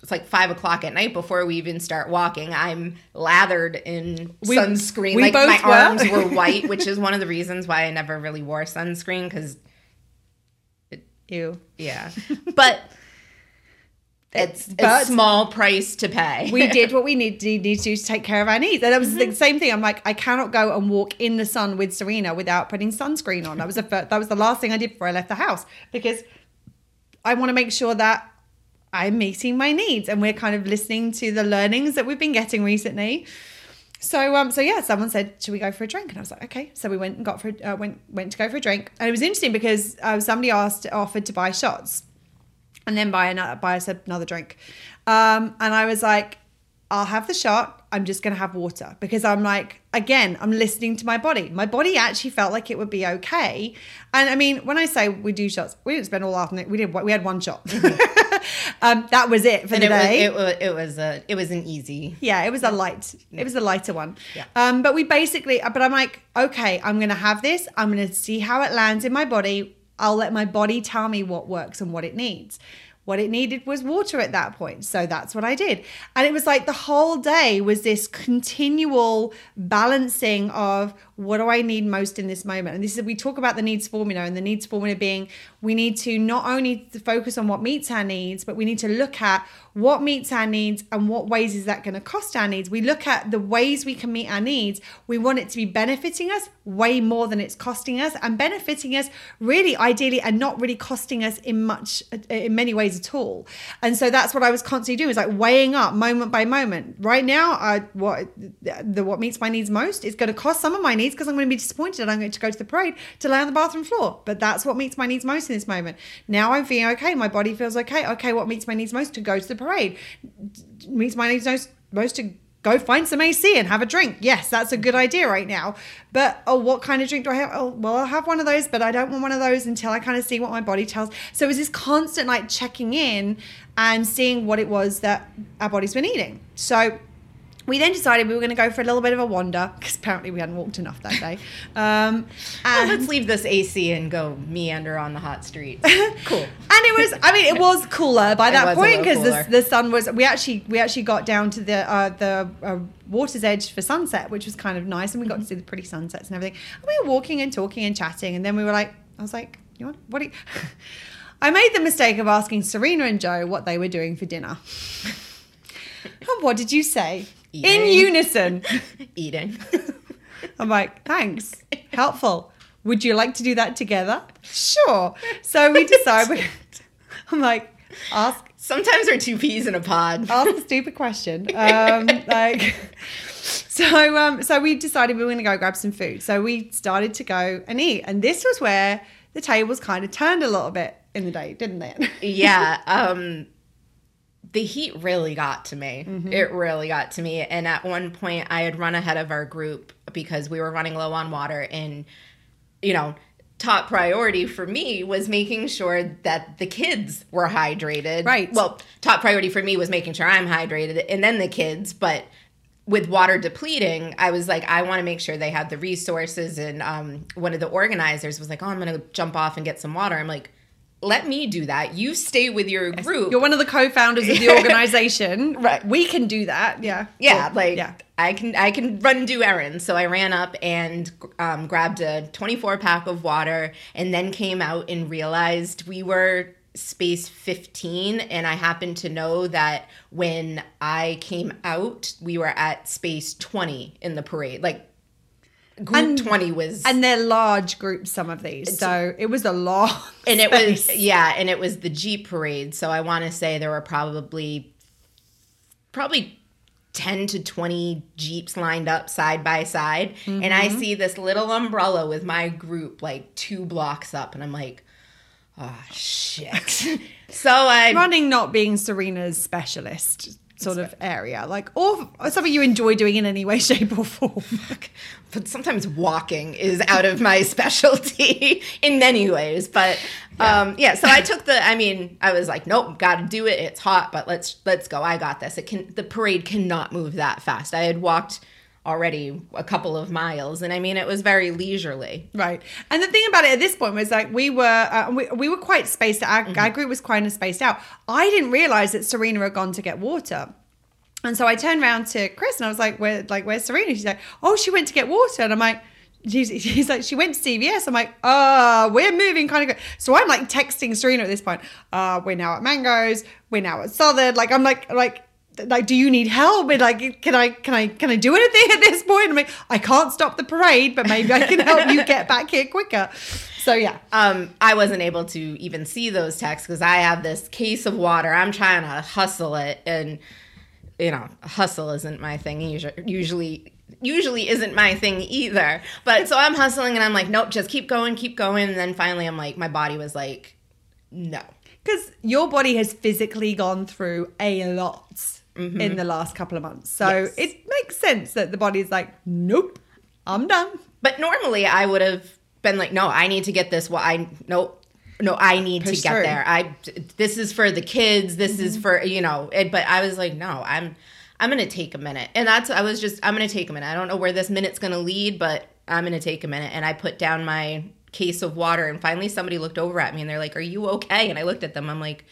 [SPEAKER 1] it's like five o'clock at night before we even start walking. I'm lathered in
[SPEAKER 2] We-
[SPEAKER 1] sunscreen.
[SPEAKER 2] we
[SPEAKER 1] like my
[SPEAKER 2] both were.
[SPEAKER 1] arms were (laughs) white, which is one of the reasons why I never really wore sunscreen because
[SPEAKER 2] You.
[SPEAKER 1] yeah, (laughs) but it's
[SPEAKER 2] But-
[SPEAKER 1] a small price to pay.
[SPEAKER 2] we (laughs) did what we need to, need to do to take care of our needs. And that was
[SPEAKER 1] Mm-hmm.
[SPEAKER 2] the same thing. I'm like, I cannot go and walk in the sun with Serena without putting sunscreen on. That was the fir- that was the last thing I did before I left the house because I want to make sure that I'm meeting my needs and we're kind of listening to the learnings that we've been getting recently. So um so yeah, someone said, "Should we go for a drink?" And I was like, "Okay." So we went and got for uh, went went to go for a drink, and it was interesting because uh, somebody asked offered to buy shots and then buy another buy us another drink. Um, and I was like, I'll have the shot. I'm just gonna have water because I'm like, again, I'm listening to my body. My body actually felt like it would be okay. And I mean, when I say we do shots, we didn't spend all afternoon. We did. We had one shot. (laughs) um, that was it for
[SPEAKER 1] and
[SPEAKER 2] the
[SPEAKER 1] it was,
[SPEAKER 2] day.
[SPEAKER 1] it was it was a it was an easy.
[SPEAKER 2] Yeah, it was a light. It was a lighter one.
[SPEAKER 1] Yeah.
[SPEAKER 2] Um, but we basically, but I'm like, okay, I'm gonna have this. I'm gonna see how it lands in my body. I'll let my body tell me what works and what it needs. What it needed was water at that point. So that's what I did. And it was like the whole day was this continual balancing of what do I need most in this moment? And this is we talk about the needs formula and the needs formula being we need to not only focus on what meets our needs, but we need to look at what meets our needs and what ways is that going to cost our needs. We look at the ways we can meet our needs. We want it to be benefiting us way more than it's costing us and benefiting us really ideally and not really costing us in much in many ways at all. And so that's what I was constantly doing is like weighing up moment by moment. Right now, I what the what meets my needs most is going to cost some of my needs because I'm going to be disappointed and I'm going to go to the parade to lay on the bathroom floor. But that's what meets my needs most in this moment. Now I'm feeling okay. My body feels okay. Okay, what meets my needs most to go to the parade meets my needs most most to go find some AC and have a drink. Yes, that's a good idea right now. But oh, what kind of drink do I have? Oh, well, I'll have one of those, but I don't want one of those until I kind of see what my body tells. So it was this constant like checking in and seeing what it was that our bodies were needing. So we then decided we were going to go for a little bit of a wander because apparently we hadn't walked enough that day. Um,
[SPEAKER 1] Well, let's leave this AC and go meander on the hot streets. (laughs) Cool.
[SPEAKER 2] and it was i mean it was cooler by that point because the, the sun was we actually we actually got down to the uh, the uh, water's edge for sunset which was kind of nice and we got to see the pretty sunsets and everything and we were walking and talking and chatting and then we were like i was like you want what do you (laughs) i made the mistake of asking serena and joe what they were doing for dinner (laughs) and what did you say in unison (laughs)
[SPEAKER 1] Eating. (laughs)
[SPEAKER 2] I'm like, thanks, helpful. Would you like to do that together? Sure. So we (laughs) decided. I'm like, ask
[SPEAKER 1] Sometimes we're two peas in a pod.
[SPEAKER 2] ask a stupid question. Um, like, so um, so we decided we were going to go grab some food. So we started to go and eat, and this was where the tables kind of turned a little bit in the day, didn't it?
[SPEAKER 1] yeah. Um the heat really got to me.
[SPEAKER 2] Mm-hmm.
[SPEAKER 1] It really got to me. And at one point I had run ahead of our group because we were running low on water and you know, top priority for me was making sure that the kids were hydrated.
[SPEAKER 2] Right.
[SPEAKER 1] Well, top priority for me was making sure I'm hydrated and then the kids, but with water depleting, I was like, I want to make sure they have the resources. And um, one of the organizers was like, Oh, I'm going to jump off and get some water. I'm like, let me do that. You stay with your group.
[SPEAKER 2] You're one of the co-founders of the (laughs) organization.
[SPEAKER 1] Right.
[SPEAKER 2] We can do that. Yeah.
[SPEAKER 1] yeah,
[SPEAKER 2] Cool.
[SPEAKER 1] like
[SPEAKER 2] yeah.
[SPEAKER 1] I can I can run and do errands. So I ran up and um, grabbed a 24 pack of water, and then came out and realized we were space 15 and i happened to know that when i came out we were at space 20 in the parade like group
[SPEAKER 2] And-
[SPEAKER 1] 20 was
[SPEAKER 2] And they're large groups, some of these. So it was a long
[SPEAKER 1] and it was yeah and it was the jeep parade so i want to say there were probably probably 10 to 20 jeeps lined up side by side and i
[SPEAKER 2] Mm-hmm.
[SPEAKER 1] see this little umbrella with my group like two blocks up and i'm like oh shit (laughs) so i
[SPEAKER 2] running not being Serena's specialist sort of area. Like or something you enjoy doing in any way, (laughs) shape, or form.
[SPEAKER 1] but sometimes walking is out of my (laughs) specialty (laughs) in many ways. But um yeah so i took the i mean i was like nope gotta do it. It's hot but let's let's go. I got this. It can the parade cannot move that fast. I had walked already a couple of miles and i mean it was very leisurely
[SPEAKER 2] Right. And the thing about it at this point was like we were uh, we, we were quite spaced out. Our, our group was quite spaced out. I didn't realize that Serena had gone to get water. And so I turned around to Chris and I was like, "Where, like, where's Serena?" She's like, "Oh, she went to get water." And I'm like, She's, (laughs) she's like, she went to CVS. I'm like, uh, we're moving kind of good. So I'm like texting Serena at this point. Uh, we're now at Mangoes. We're now at Southern. Like, I'm like, like, like, do you need help? And like, can I, can I, can I do anything at this point? I'm like, I can't stop the parade, but maybe I can help you get back here quicker. So yeah,
[SPEAKER 1] um, I wasn't able to even see those texts because I have this case of water. I'm trying to hustle it, and you know, hustle isn't my thing usually. Usually, usually isn't my thing either. But so I'm hustling, and I'm like, nope, just keep going, keep going. And then finally, I'm like, my body was like, no.
[SPEAKER 2] because your body has physically gone through a lot in mm-hmm. the last couple of months. So
[SPEAKER 1] Yes.
[SPEAKER 2] it makes sense that the body's like, nope, I'm done.
[SPEAKER 1] But normally, I would have been like, no, I need to get this. Well, I nope. No, I need
[SPEAKER 2] Push
[SPEAKER 1] to get
[SPEAKER 2] through.
[SPEAKER 1] there. I this is for the kids. This is mm-hmm. for you know. It, but I was like, no, I'm I'm gonna take a minute, and that's I was just I'm gonna take a minute. I don't know where this minute's gonna lead, but I'm gonna take a minute. And I put down my case of water, and finally somebody looked over at me, and they're like, "Are you okay?" And I looked at them. I'm like,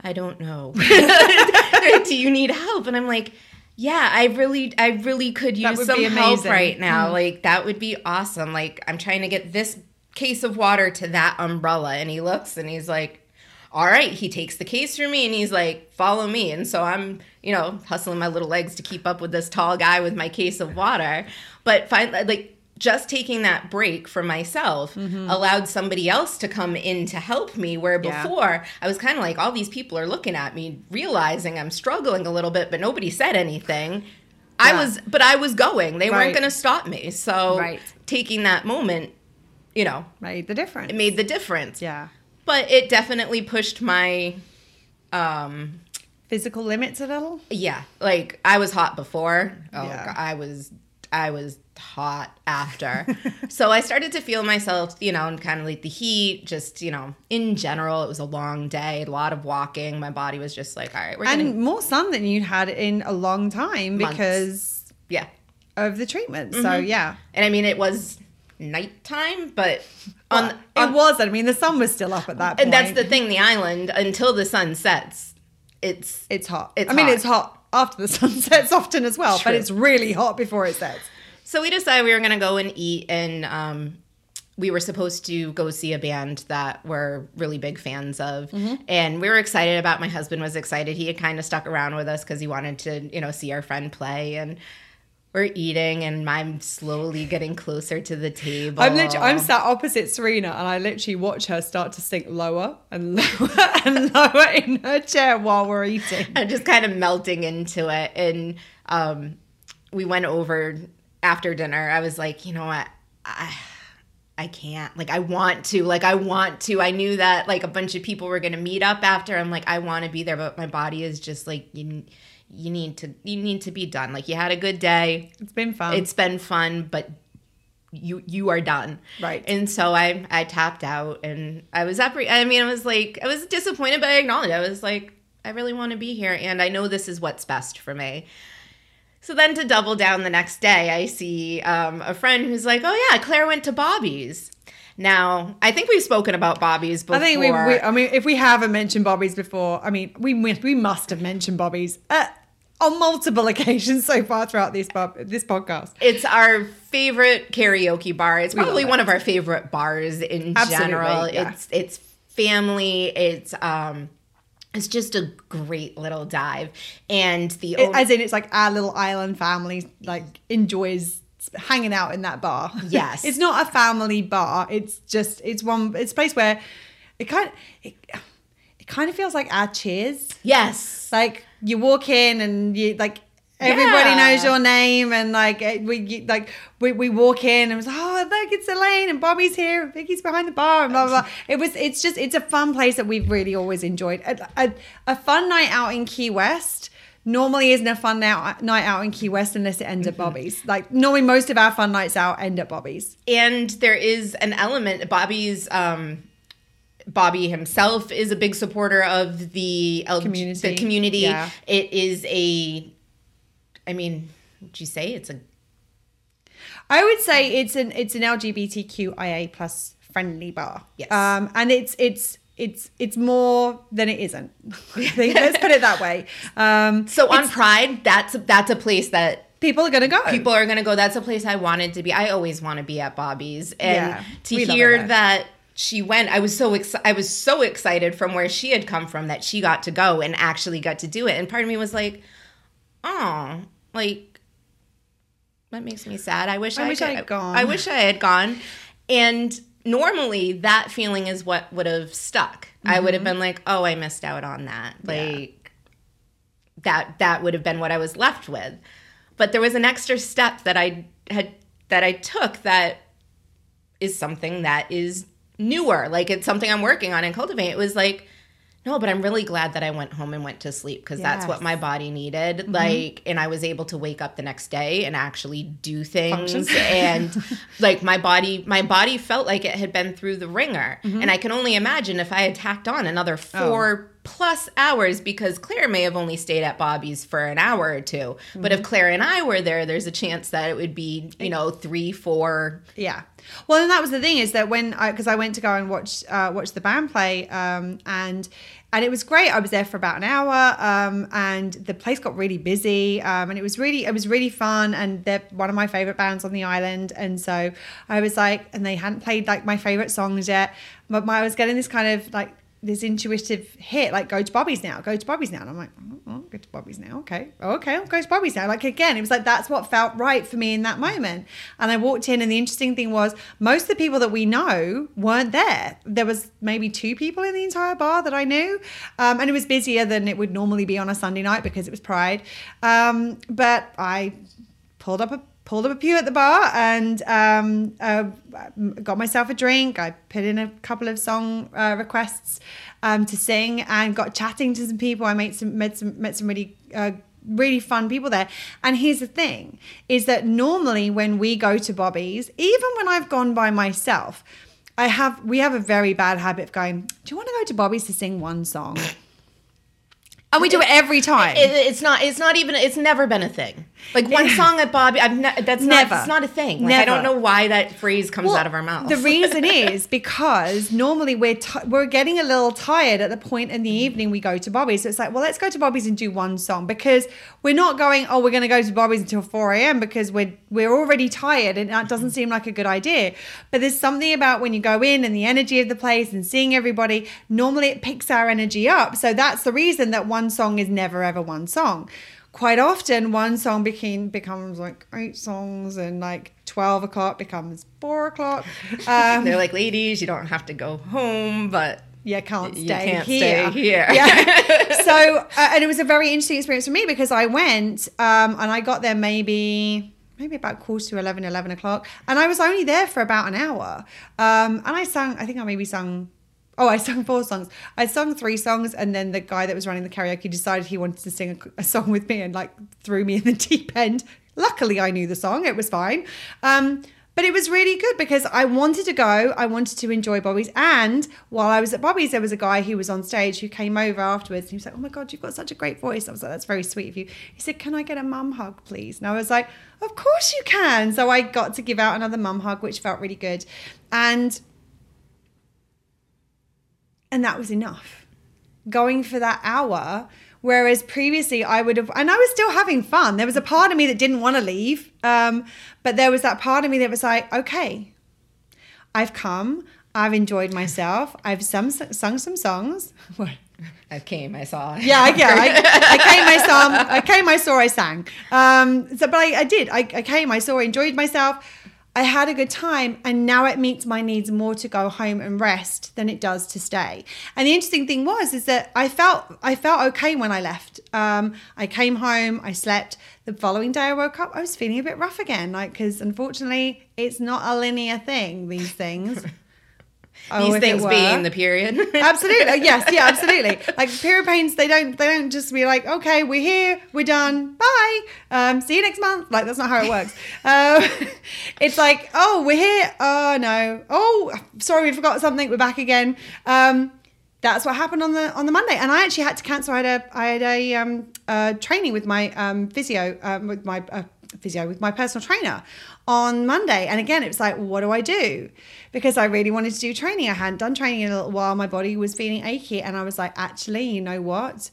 [SPEAKER 1] I don't know. (laughs) (laughs) (laughs) Do you need help? And I'm like, yeah, I really, I really could use some help right now. Like that would be awesome. Like I'm trying to get this case of water to that umbrella, and he looks and he's like. All right, he takes the case from me and he's like, "Follow me." And so I'm, you know, hustling my little legs to keep up with this tall guy with my case of water. But finally, like just taking that break for myself allowed somebody else to come in to help me where
[SPEAKER 2] Yeah.
[SPEAKER 1] before I was kind of like all these people are looking at me realizing I'm struggling a little bit but nobody said anything. I was but I was going. They
[SPEAKER 2] Right.
[SPEAKER 1] weren't going to stop me. So
[SPEAKER 2] Right.
[SPEAKER 1] taking that moment, you know,
[SPEAKER 2] Made the difference.
[SPEAKER 1] it made the difference.
[SPEAKER 2] yeah.
[SPEAKER 1] But it definitely pushed my um
[SPEAKER 2] Physical limits a little.
[SPEAKER 1] yeah, like I was hot before. Oh,
[SPEAKER 2] Yeah.
[SPEAKER 1] God, I was I was hot after. (laughs) so I started to feel myself, you know, and kind of like the heat, just, you know, in general, it was a long day, a lot of walking. My body was just like, all right, we're
[SPEAKER 2] And
[SPEAKER 1] to
[SPEAKER 2] more sun than you'd had in a long time
[SPEAKER 1] Months.
[SPEAKER 2] because
[SPEAKER 1] yeah.
[SPEAKER 2] of the treatment. So
[SPEAKER 1] Mm-hmm.
[SPEAKER 2] yeah.
[SPEAKER 1] And I mean, it was nighttime, but on,
[SPEAKER 2] Well,
[SPEAKER 1] on
[SPEAKER 2] it was. I mean, the sun was still up at that point.
[SPEAKER 1] and that's the thing, the island until the sun sets, it's
[SPEAKER 2] It's hot.
[SPEAKER 1] It's
[SPEAKER 2] I mean,
[SPEAKER 1] hot.
[SPEAKER 2] it's hot after the sun (laughs) sets often as well, but it's really hot before it sets.
[SPEAKER 1] So we decided we were going to go and eat, and um, we were supposed to go see a band that we're really big fans of, and we were excited about. My husband was excited. He had kind of stuck around with us because he wanted to, you know, see our friend play, and we're eating, and I'm slowly getting closer to the table.
[SPEAKER 2] I'm literally, I'm sat opposite Serena, and I literally watch her start to sink lower and (laughs) lower and lower in her chair while we're eating.
[SPEAKER 1] I'm just kind of melting into it. And um, we went over after dinner. I was like, you know what? I, I can't. Like, I want to. Like, I want to. I knew that like a bunch of people were going to meet up after. I'm like, I want to be there, but my body is just like, you, you need to, you need to be done. Like, you had a good day.
[SPEAKER 2] It's been fun.
[SPEAKER 1] It's been fun, but you you are done
[SPEAKER 2] Right.
[SPEAKER 1] and so i i tapped out and i was up i mean i was like i was disappointed but i acknowledged i was like i really want to be here and i know this is what's best for me so then to double down the next day i see um, a friend who's like oh yeah claire went to bobby's Now, I think we've spoken about Bobby's before.
[SPEAKER 2] I think we, we. I mean, if we haven't mentioned Bobby's before, I mean, we we must have mentioned Bobby's uh, on multiple occasions so far throughout this this podcast.
[SPEAKER 1] It's our favorite karaoke bar. It's probably one of our favorite bars in
[SPEAKER 2] Absolutely,
[SPEAKER 1] general.
[SPEAKER 2] yeah.
[SPEAKER 1] It's it's family. It's um, it's just a great little dive, and the
[SPEAKER 2] It- as in, it's like our little island family like enjoys hanging out in that bar. (laughs)
[SPEAKER 1] Yes.
[SPEAKER 2] it's not a family bar. It's just it's one. It's a place where it kind of it, it kind of feels like our cheers.
[SPEAKER 1] yes,
[SPEAKER 2] like you walk in and you like everybody
[SPEAKER 1] Yeah.
[SPEAKER 2] knows your name and like eh, we like we, we walk in and it's oh look it's Elaine and Bobby's here and Vicky's behind the bar and blah blah blah. It was it's just it's a fun place that we've really always enjoyed. A, a, a fun night out in Key West normally isn't a fun out, night out in Key West unless it ends at Bobby's. Like normally most of our fun nights out end at Bobby's.
[SPEAKER 1] and there is an element. Bobby's um, Bobby himself is a big supporter of the L-
[SPEAKER 2] Community.
[SPEAKER 1] The community.
[SPEAKER 2] Yeah.
[SPEAKER 1] It is a. I mean, would you say it's a
[SPEAKER 2] I would say it's an it's an LGBTQIA plus friendly bar.
[SPEAKER 1] Yes.
[SPEAKER 2] Um, and it's it's it's it's more than it isn't. (laughs) (laughs) Let's put it that way. Um,
[SPEAKER 1] so on Pride? That's that's a place that
[SPEAKER 2] people are gonna go.
[SPEAKER 1] people are gonna go. That's a place I wanted to be. I always want to be at Bobby's, and
[SPEAKER 2] Yeah,
[SPEAKER 1] to
[SPEAKER 2] we love it
[SPEAKER 1] hear that she went, I was so ex- I was so excited from where she had come from that she got to go and actually got to do it. And part of me was like, oh, like that makes me sad. I wish
[SPEAKER 2] I
[SPEAKER 1] I,
[SPEAKER 2] wish
[SPEAKER 1] could-
[SPEAKER 2] I had gone.
[SPEAKER 1] I wish I had gone. And normally that feeling is what would have stuck. I would have been like, oh, I missed out on that.
[SPEAKER 2] Mm-hmm. Yeah.
[SPEAKER 1] Like that that would have been what I was left with. But there was an extra step that I had that I took that is something that is newer. Like it's something I'm working on and cultivate. It was like, no, but I'm really glad that I went home and went to sleep because that's what my body needed. Mm-hmm. Like, and I was able to wake up the next day and actually do things. (laughs) And like my body, my body felt like it had been through the ringer. Mm-hmm. And I can only imagine if I had tacked on another oh. four plus hours because Claire may have only stayed at Bobby's for an hour or 2 But if Claire and I were there, there's a chance that it would be, you know, three, four.
[SPEAKER 2] Yeah. Well, and that was the thing is that when I because I went to go and watch uh, watch the band play, um, and and it was great. I was there for about an hour, um, and the place got really busy, um, and it was really it was really fun. And they're one of my favorite bands on the island, and so I was like, and they hadn't played like my favorite songs yet, but my, I was getting this kind of like this intuitive hit, like go to Bobby's now, go to Bobby's now. And I'm like, oh, oh, go to Bobby's now. Okay. Okay. I'll go to Bobby's now. Like again, it was like, that's what felt right for me in that moment. And I walked in and the interesting thing was most of the people that we know weren't there. There was maybe two people in the entire bar that I knew. Um, and it was busier than it would normally be on a Sunday night because it was Pride. Um, but I pulled up a pulled up a pew at the bar and um, uh, got myself a drink. I put in a couple of song uh, requests um, to sing and got chatting to some people. I made some met some met some really. Uh, really fun people there and here's the thing is that normally when we go to bobby's even when i've gone by myself i have we have a very bad habit of going do you want to go to bobby's to sing one song (laughs) and we do it every time
[SPEAKER 1] It, it's not. It's not even. It's never been a thing. Like one song at Bobby. I've ne- that's
[SPEAKER 2] Never.
[SPEAKER 1] not. It's not a thing. Like I don't know why that phrase comes
[SPEAKER 2] Well,
[SPEAKER 1] out of our mouth.
[SPEAKER 2] The (laughs) reason is because normally we're ti we're getting a little tired at the point in the evening we go to Bobby's. So it's like, well, let's go to Bobby's and do one song because we're not going. Oh, we're going to go to Bobby's until four a.m. because we're we're already tired and that doesn't seem like a good idea. But there's something about when you go in and the energy of the place and seeing everybody. Normally, it picks our energy up. So that's the reason that one song is never ever one song quite often one song became becomes like eight songs and like 12 o'clock becomes four o'clock. (laughs) Um
[SPEAKER 1] They're like, ladies, you don't have to go home, but
[SPEAKER 2] yeah can't
[SPEAKER 1] You
[SPEAKER 2] stay
[SPEAKER 1] can't
[SPEAKER 2] here.
[SPEAKER 1] stay here.
[SPEAKER 2] yeah. (laughs) So uh, and it was a very interesting experience for me because i went um and i got there maybe maybe about quarter to 11 11 o'clock and i was only there for about an hour. Um and i sang i think i maybe sung Oh, I sung four songs. I sung three songs, and then the guy that was running the karaoke decided he wanted to sing a, a song with me and like threw me in the (laughs) deep end. Luckily, I knew the song; it was fine. Um, but it was really good because I wanted to go. I wanted to enjoy Bobby's, and while I was at Bobby's, there was a guy who was on stage who came over afterwards. And he was like, "Oh my god, you've got such a great voice." I was like, "That's very sweet of you." He said, "Can I get a mum hug, please?" And I was like, "Of course you can." So I got to give out another mum hug, which felt really good, and and that was enough. Going for that hour. Whereas previously I would have, and I was still having fun. There was a part of me that didn't want to leave. Um, but there was that part of me that was like, okay, I've come, I've enjoyed myself, I've sung, sung some songs. (laughs) What?
[SPEAKER 1] I came, I saw.
[SPEAKER 2] Yeah, I, yeah. I, I (laughs) came, I saw, I came, I saw, I sang. Um, so, but I, I did. I, I came, I saw, I enjoyed myself. I had a good time, and now it meets my needs more to go home and rest than it does to stay. And the interesting thing was, is that I felt I felt okay when I left. Um, I came home, I slept. The following day, I woke up, I was feeling a bit rough again, like because unfortunately, it's not a linear thing. These things. (laughs)
[SPEAKER 1] Oh, These things being the period. (laughs)
[SPEAKER 2] absolutely. Yes. Yeah. Absolutely. Like period pains, they don't. They don't just be like, okay, we're here, we're done, bye. Um, see you next month. Like that's not how it works. Uh, (laughs) it's like, oh, we're here. Oh no. Oh, sorry, we forgot something. We're back again. Um, that's what happened on the on the Monday, and I actually had to cancel. I had a I had a um, uh, training with my um, physio um, with my uh, physio with my personal trainer on Monday. And again, it was like, what do I do? Because I really wanted to do training. I hadn't done training in a little while. My body was feeling achy. And I was like, actually, you know what?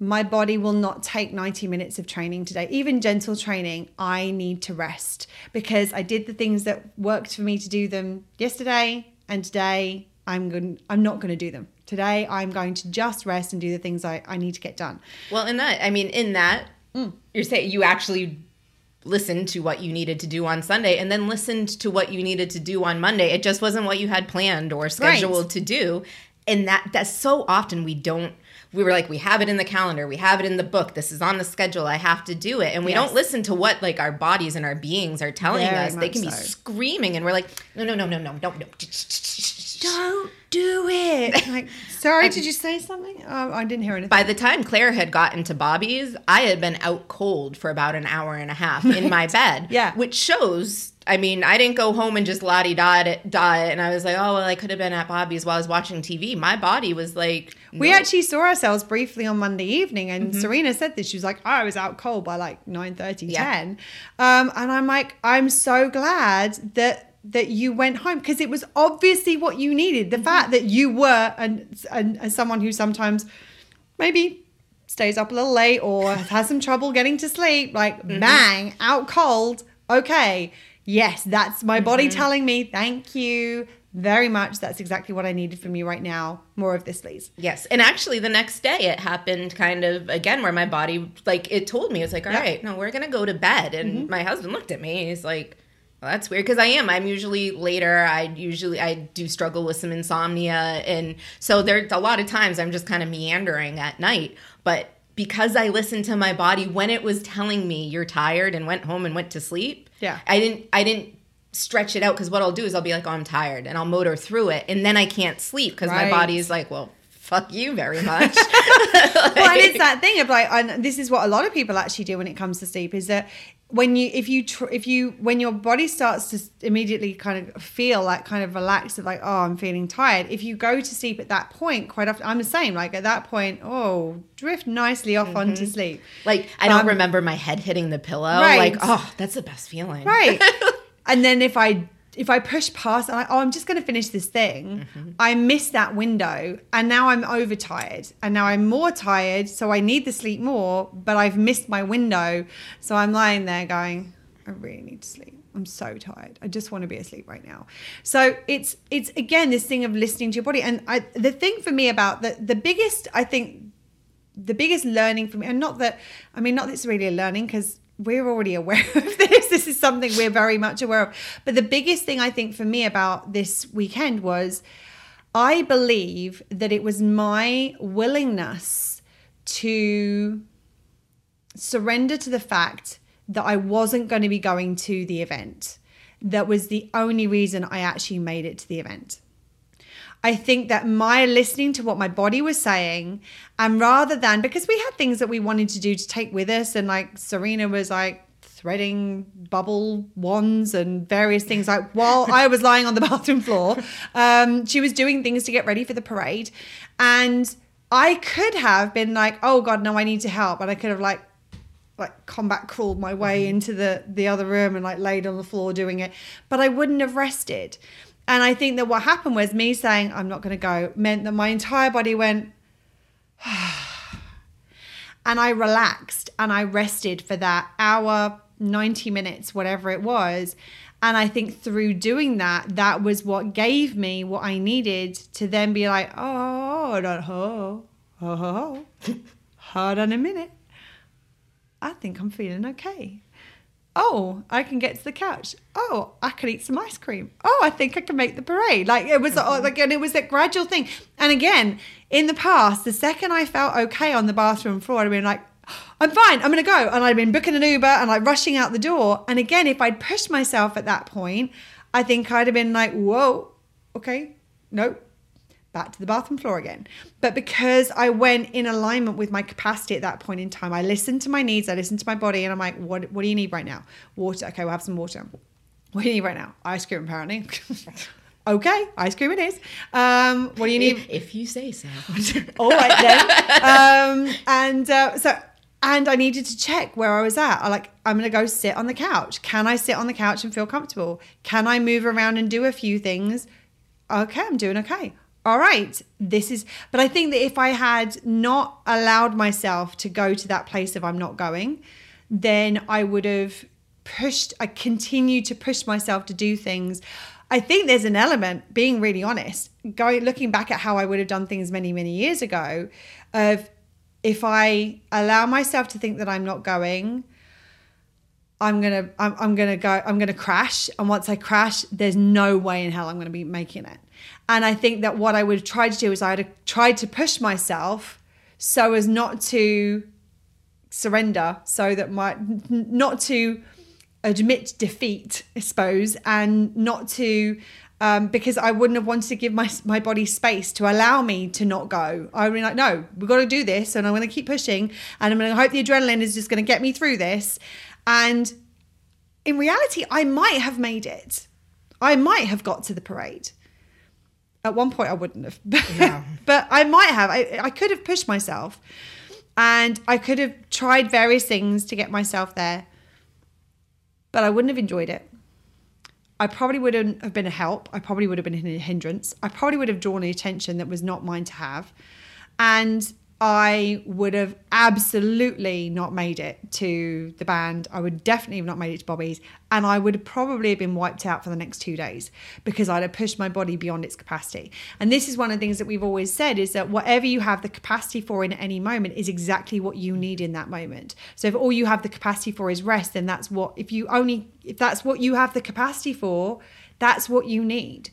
[SPEAKER 2] My body will not take 90 minutes of training today, even gentle training. I need to rest because I did the things that worked for me to do them yesterday and today I'm going I'm not going to do them. Today I'm going to just rest and do the things I, I need to get done.
[SPEAKER 1] Well, in that, I mean, in that, mm. you're saying you actually listened to what you needed to do on Sunday and then listened to what you needed to do on Monday. It just wasn't what you had planned or scheduled right. to do. And that that's so often we don't we were like we have it in the calendar, we have it in the book. This is on the schedule. I have to do it. And we yes. don't listen to what like our bodies and our beings are telling Very us. They can so. be screaming and we're like no no no no no no no
[SPEAKER 2] don't do it. (laughs) Like, sorry, did you say something? Oh, I didn't hear anything.
[SPEAKER 1] By the time Claire had gotten to Bobby's, I had been out cold for about an hour and a half in my bed. (laughs)
[SPEAKER 2] yeah.
[SPEAKER 1] Which shows, I mean, I didn't go home and just la di da it, and I was like, oh, well, I could have been at Bobby's while I was watching TV. My body was like.
[SPEAKER 2] We actually saw ourselves briefly on Monday evening, and mm-hmm. Serena said this. She was like, oh, I was out cold by like 9 30, yeah. 10. Um, and I'm like, I'm so glad that that you went home because it was obviously what you needed. The mm-hmm. fact that you were and and someone who sometimes maybe stays up a little late or (laughs) has some trouble getting to sleep, like mm-hmm. bang, out cold. Okay, yes, that's my body mm-hmm. telling me thank you very much. That's exactly what I needed from you right now. More of this, please.
[SPEAKER 1] Yes. And actually, the next day it happened kind of again where my body, like, it told me, it's like, all yeah. right, no, we're going to go to bed. And mm-hmm. my husband looked at me. He's like, well, that's weird because I am. I'm usually later. I usually I do struggle with some insomnia, and so there's a lot of times I'm just kind of meandering at night. But because I listened to my body when it was telling me you're tired and went home and went to sleep,
[SPEAKER 2] yeah,
[SPEAKER 1] I didn't. I didn't stretch it out because what I'll do is I'll be like, oh, I'm tired, and I'll motor through it, and then I can't sleep because right. my body is like, well, fuck you very much. like, (laughs)
[SPEAKER 2] well, and it's that thing of like, and this is what a lot of people actually do when it comes to sleep is that when you if you tr- if you when your body starts to immediately kind of feel like kind of relaxed of like oh i'm feeling tired if you go to sleep at that point quite often i'm the same like at that point oh drift nicely off mm-hmm. onto sleep
[SPEAKER 1] like i don't um, remember my head hitting the pillow right. like oh that's the best feeling
[SPEAKER 2] right (laughs) and then if i if I push past and I, oh, I'm just going to finish this thing, mm-hmm. I miss that window and now I'm overtired and now I'm more tired. So I need to sleep more, but I've missed my window. So I'm lying there going, I really need to sleep. I'm so tired. I just want to be asleep right now. So it's it's again this thing of listening to your body. And I, the thing for me about the the biggest I think the biggest learning for me, and not that I mean not that it's really a learning because we're already aware (laughs) of this. This is something we're very much aware of. But the biggest thing I think for me about this weekend was I believe that it was my willingness to surrender to the fact that I wasn't going to be going to the event. That was the only reason I actually made it to the event. I think that my listening to what my body was saying, and rather than because we had things that we wanted to do to take with us, and like Serena was like threading bubble wands and various things like while I was lying on the (laughs) bathroom floor, um, she was doing things to get ready for the parade, and I could have been like, oh god, no, I need to help, and I could have like like combat crawled my way mm-hmm. into the the other room and like laid on the floor doing it. But i wouldn't have rested And I think that what happened was me saying, I'm not going to go, meant that my entire body went, (sighs) and I relaxed and I rested for that hour, 90 minutes, whatever it was. And I think through doing that, that was what gave me what I needed to then be like, oh, oh, oh, hold on a minute. I think I'm feeling okay. Oh, I can get to the couch. Oh, I can eat some ice cream. Oh, I think I can make the parade. Like it was mm-hmm. like, and it was that gradual thing. And again, in the past, the second I felt okay on the bathroom floor, I'd been like, I'm fine, I'm gonna go. And I'd been booking an Uber and like rushing out the door. And again, if I'd pushed myself at that point, I think I'd have been like, whoa, okay, nope, back to the bathroom floor again. But because I went in alignment with my capacity at that point in time, I listened to my needs, I listened to my body, and I'm like, what, what do you need right now? Water. Okay, we'll have some water. What do you need right now? Ice cream, apparently. (laughs) okay, ice cream it is. Um, what do you need?
[SPEAKER 1] If, if you say so. (laughs)
[SPEAKER 2] All right then. Um, and uh, so and I needed to check where I was at. I like, I'm gonna go sit on the couch. Can I sit on the couch and feel comfortable? Can I move around and do a few things? Okay, I'm doing okay. All right, this is, but I think that if I had not allowed myself to go to that place of I'm not going, then I would have pushed, I continued to push myself to do things. I think there's an element, being really honest, going looking back at how I would have done things many, many years ago, of if I allow myself to think that I'm not going, I'm gonna I'm, I'm gonna go I'm gonna crash and once I crash there's no way in hell I'm gonna be making it and I think that what I would have tried to do is I'd have tried to push myself so as not to surrender so that my not to admit defeat I suppose and not to um, because I wouldn't have wanted to give my my body space to allow me to not go. I would be like, no, we've got to do this, and I'm going to keep pushing, and I'm going to hope the adrenaline is just going to get me through this. And in reality, I might have made it. I might have got to the parade. At one point, I wouldn't have, (laughs) yeah. but I might have. I, I could have pushed myself, and I could have tried various things to get myself there, but I wouldn't have enjoyed it. I probably wouldn't have been a help. I probably would have been a hindrance. I probably would have drawn the attention that was not mine to have. And I would have absolutely not made it to the band. I would definitely have not made it to Bobby's. And I would have probably have been wiped out for the next two days because I'd have pushed my body beyond its capacity. And this is one of the things that we've always said is that whatever you have the capacity for in any moment is exactly what you need in that moment. So if all you have the capacity for is rest, then that's what, if you only, if that's what you have the capacity for, that's what you need.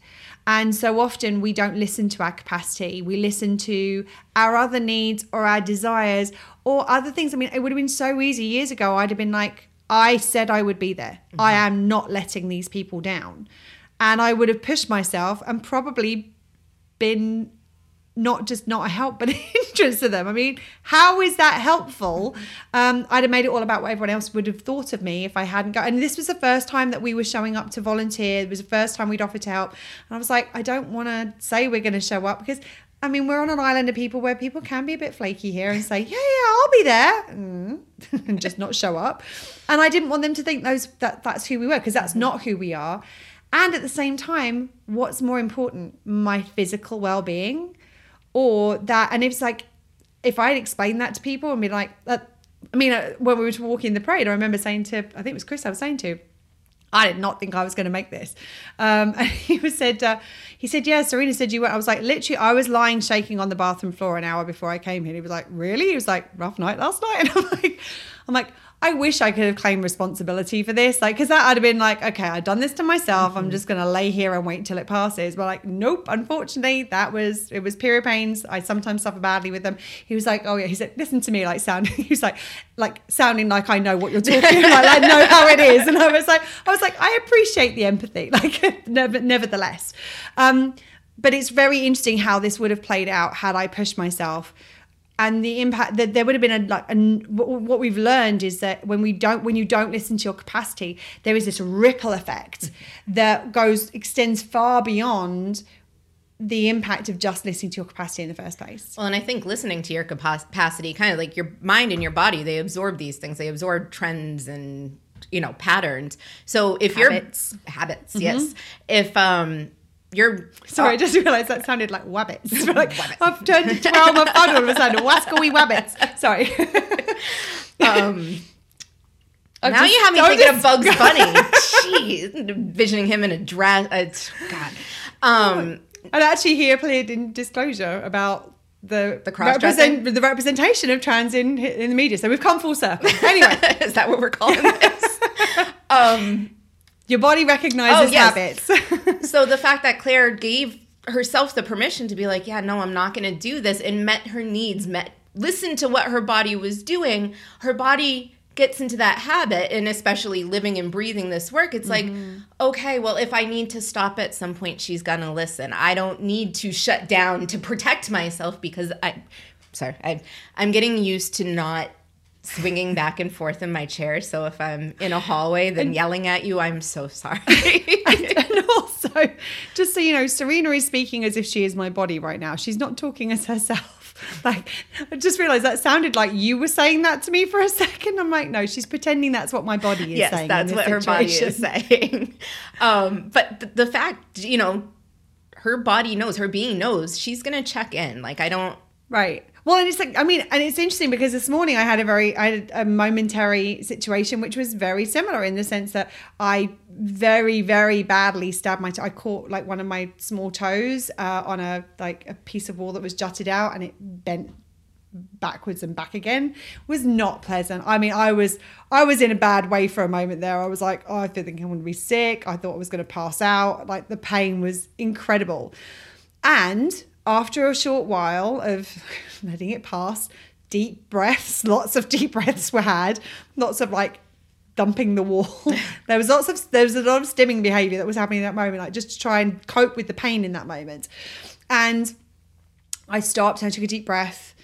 [SPEAKER 2] And so often we don't listen to our capacity. We listen to our other needs or our desires or other things. I mean, it would have been so easy years ago. I'd have been like, I said I would be there. Mm-hmm. I am not letting these people down. And I would have pushed myself and probably been not just not a help, but (laughs) hindrance to them. I mean, how is that helpful? Um, I'd have made it all about what everyone else would have thought of me if I hadn't got. And this was the first time that we were showing up to volunteer. It was the first time we'd offered to help. And I was like, I don't want to say we're going to show up because. I mean, we're on an island of people where people can be a bit flaky here and say, "Yeah, yeah, I'll be there," mm. (laughs) and just not show up. And I didn't want them to think those that that's who we were because that's not who we are. And at the same time, what's more important, my physical well-being or that and it's like if i had explained that to people and be like uh, i mean uh, when we were walking the parade i remember saying to i think it was chris i was saying to I did not think I was going to make this. Um, (laughs) and he was said, uh, he said, yeah, Serena said you went. I was like, literally, I was lying shaking on the bathroom floor an hour before I came here. He was like, really? He was like, rough night last night. (laughs) And I'm like, I'm like, I wish I could have claimed responsibility for this. Like, because that I'd have been like, okay, I've done this to myself. Mm-hmm. I'm just going to lay here and wait till it passes. But like, nope, unfortunately, that was, it was period pains. I sometimes suffer badly with them. He was like, oh yeah, he said, listen to me, like sounding, (laughs) he was like, like sounding like I know what you're talking about. I know how it is. And I was like, I was like, I appreciate the empathy, (laughs) like, nevertheless. Um, but it's very interesting how this would have played out had I pushed myself and the impact that there would have been a like and what we've learned is that when we don't when you don't listen to your capacity there is this ripple effect that goes extends far beyond the impact of just listening to your capacity in the first place.
[SPEAKER 1] Well, and I think listening to your capacity, kind of like your mind and your body, they absorb these things. They absorb trends and you know patterns. So if
[SPEAKER 2] habits.
[SPEAKER 1] you're habits, mm-hmm. yes. If um you're
[SPEAKER 2] Sorry, I just realised that sounded like wabbits. (laughs) (laughs) like, I've turned into Elmer Fudd all of a sudden. Wascally wabbits. Sorry. (laughs)
[SPEAKER 1] um,
[SPEAKER 2] I'm
[SPEAKER 1] now
[SPEAKER 2] just
[SPEAKER 1] you have me
[SPEAKER 2] so
[SPEAKER 1] thinking of Bugs Bunny. Jeez, envisioning him in a dress. It's, God. Um,
[SPEAKER 2] And actually, he appeared in disclosure about the
[SPEAKER 1] The cross-dressing?
[SPEAKER 2] the representation of trans in in the media. So we've come full circle. Anyway,
[SPEAKER 1] is that what we're calling this? um,
[SPEAKER 2] your body recognizes
[SPEAKER 1] Oh, yes.
[SPEAKER 2] habits. (laughs)
[SPEAKER 1] so the fact that Claire gave herself the permission to be like, yeah, no, I'm not going to do this, and met her needs, met listened to what her body was doing, her body gets into that habit and especially living and breathing this work it's like mm-hmm. okay well if i need to stop at some point she's gonna listen i don't need to shut down to protect myself because i sorry I, i'm getting used to not swinging back and forth in my chair so if i'm in a hallway then yelling at you i'm so sorry (laughs)
[SPEAKER 2] and also, just so you know, Serena is speaking as if she is my body right now. She's not talking as herself. (laughs) Like, I just realized that sounded like you were saying that to me for a second. I'm like, no, she's pretending that's what my body is
[SPEAKER 1] yes,
[SPEAKER 2] saying. in
[SPEAKER 1] that's what her body is saying. (laughs) Um, but th- the fact, you know, her body knows, her being knows, she's gonna check in. Like I don't.
[SPEAKER 2] Right. Well, and it's like I mean, and it's interesting because this morning I had a very I had a momentary situation which was very similar in the sense that I very very badly stabbed my toe. I caught like one of my small toes uh, on a like a piece of wall that was jutted out and it bent backwards and back again was not pleasant. I mean, I was I was in a bad way for a moment there. I was like, oh, I think I'm going to be sick. I thought I was going to pass out. Like the pain was incredible. And after a short while of (laughs) letting it pass, deep breaths, (laughs) lots of deep breaths were had, lots of like dumping the wall. (laughs) there was lots of there was a lot of stimming behavior that was happening in that moment, like just to try and cope with the pain in that moment. And I stopped and I took a deep breath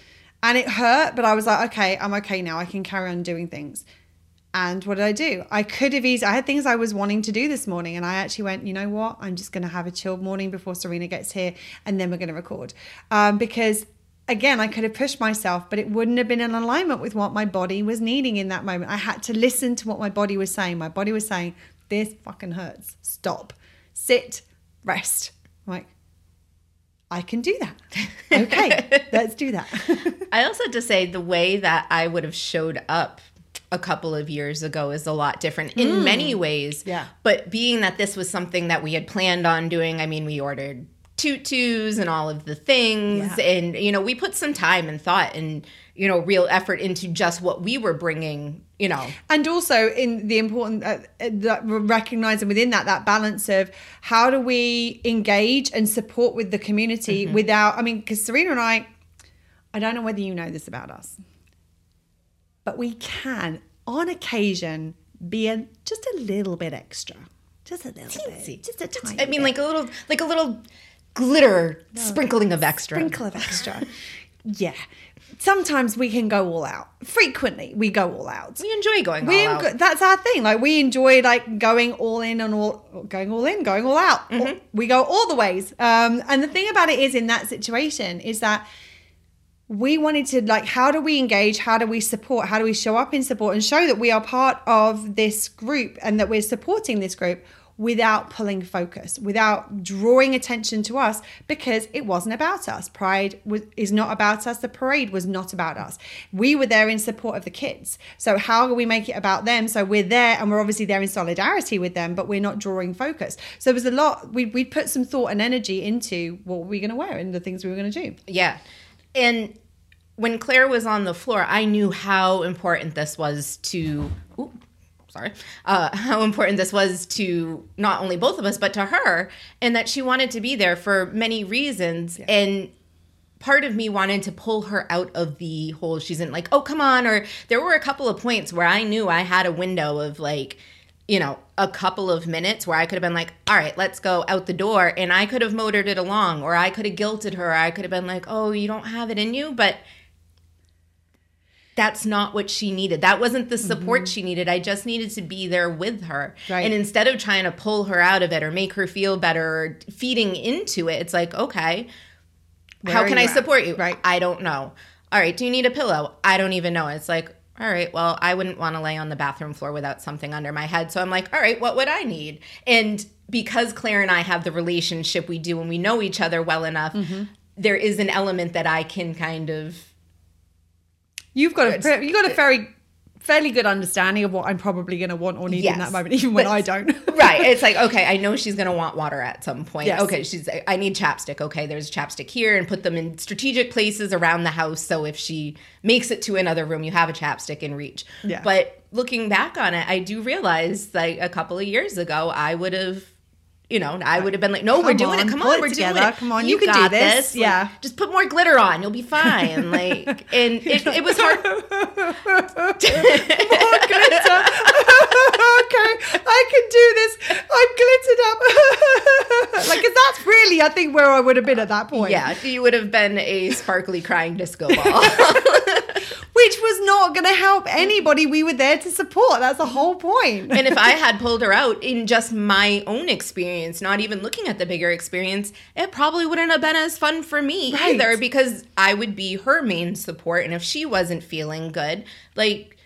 [SPEAKER 2] and it hurt, but I was like, okay, I'm okay now. I can carry on doing things. And what did I do? I could have easily, I had things I was wanting to do this morning. And I actually went, you know what? I'm just going to have a chilled morning before Serena gets here and then we're going to record. Um, because again, I could have pushed myself, but it wouldn't have been in alignment with what my body was needing in that moment. I had to listen to what my body was saying. My body was saying, this fucking hurts. Stop, sit, rest. I'm like, I can do that. (laughs) Okay, (laughs) let's do that. (laughs)
[SPEAKER 1] I also have to say the way that I would have showed up a couple of years ago is a lot different in many ways.
[SPEAKER 2] Yeah.
[SPEAKER 1] But being that this was something that we had planned on doing, I mean, we ordered tutus and all of the things,
[SPEAKER 2] Yeah.
[SPEAKER 1] and you know, we put some time and thought and you know, real effort into just what we were bringing. You know,
[SPEAKER 2] and also in the important uh, that recognizing within that that balance of how do we engage and support with the community without i mean because serena and i i don't know whether you know this about us but we can on occasion be a, just a little bit extra just a little
[SPEAKER 1] Teensy.
[SPEAKER 2] bit just a tiny
[SPEAKER 1] I mean,
[SPEAKER 2] bit.
[SPEAKER 1] like a little, like a little glitter sprinkling of extra.
[SPEAKER 2] sprinkle of extra yeah sometimes we can go all out frequently we go all out
[SPEAKER 1] We enjoy going
[SPEAKER 2] we
[SPEAKER 1] all out.
[SPEAKER 2] that's our thing like we enjoy like going all in and all going all in going all out
[SPEAKER 1] Mm-hmm.
[SPEAKER 2] we go all the ways um and the thing about it is in that situation is that we wanted to like how do we engage? How do we support? How do we show up in support and show that we are part of this group and that we're supporting this group without pulling focus without drawing attention to us? Because it wasn't about us. Pride was, is not about us. The parade was not about us. We were there in support of the kids. So how do we make it about them? So we're there and we're obviously there in solidarity with them but we're not drawing focus. So there was a lot we, we put some thought and energy into what we're going to wear and the things we were going to do.
[SPEAKER 1] Yeah. And when Claire was on the floor, I knew how important this was to ooh, sorry. Uh, (laughs) how important this was to not only both of us but to her and that she wanted to be there for many reasons and part of me wanted to pull her out of the hole she's in like oh come on or there were a couple of points where i knew i had a window of like you know a couple of minutes where i could have been like all right let's go out the door and i could have motored it along or i could have guilted her or i could have been like oh you don't have it in you but that's not what she needed. That wasn't the support she needed. I just needed to be there with her.
[SPEAKER 2] Right.
[SPEAKER 1] And instead of trying to pull her out of it or make her feel better or feeding into it, it's like, okay, how can I
[SPEAKER 2] at?
[SPEAKER 1] support you?
[SPEAKER 2] Right.
[SPEAKER 1] I don't know. All right, do you need a pillow? I don't even know. It's like, all right, well, I wouldn't want to lay on the bathroom floor without something under my head. So I'm like, all right, what would I need? And because Claire and I have the relationship we do and we know each other well enough, mm-hmm. there is an element that I can kind of
[SPEAKER 2] You've got a you've got a very fairly good understanding of what I'm probably going to want or need in that moment, even when
[SPEAKER 1] But-
[SPEAKER 2] I don't. (laughs)
[SPEAKER 1] right. It's like, okay, I know she's going to want water at some point.
[SPEAKER 2] Yes.
[SPEAKER 1] Okay, she's I need chapstick. Okay, there's chapstick here and put them in strategic places around the house so if she makes it to another room, you have a chapstick in reach.
[SPEAKER 2] Yeah.
[SPEAKER 1] But looking back on it, I do realize like a couple of years ago, I would have you know, I uh, would have been like, "No, we're doing
[SPEAKER 2] on,
[SPEAKER 1] it. Come on, we're
[SPEAKER 2] together.
[SPEAKER 1] doing it.
[SPEAKER 2] Come on, you can do this."
[SPEAKER 1] Like,
[SPEAKER 2] Yeah.
[SPEAKER 1] just put more glitter on. You'll be fine." (laughs) Like, and it, it was hard.
[SPEAKER 2] More glitter. (laughs) okay, I can do this. I'm glittered up. (laughs) like, that's really, I think, where I would have been at that point.
[SPEAKER 1] Yeah, you would have been a sparkly crying disco ball.
[SPEAKER 2] Which was not going to help mm. anybody we were there to support. That's the mm. whole point.
[SPEAKER 1] and if I (laughs) had pulled her out in just my own experience, not even looking at the bigger experience, it probably wouldn't have been as fun for me
[SPEAKER 2] Right.
[SPEAKER 1] either because I would be her main support. And if she wasn't feeling good, like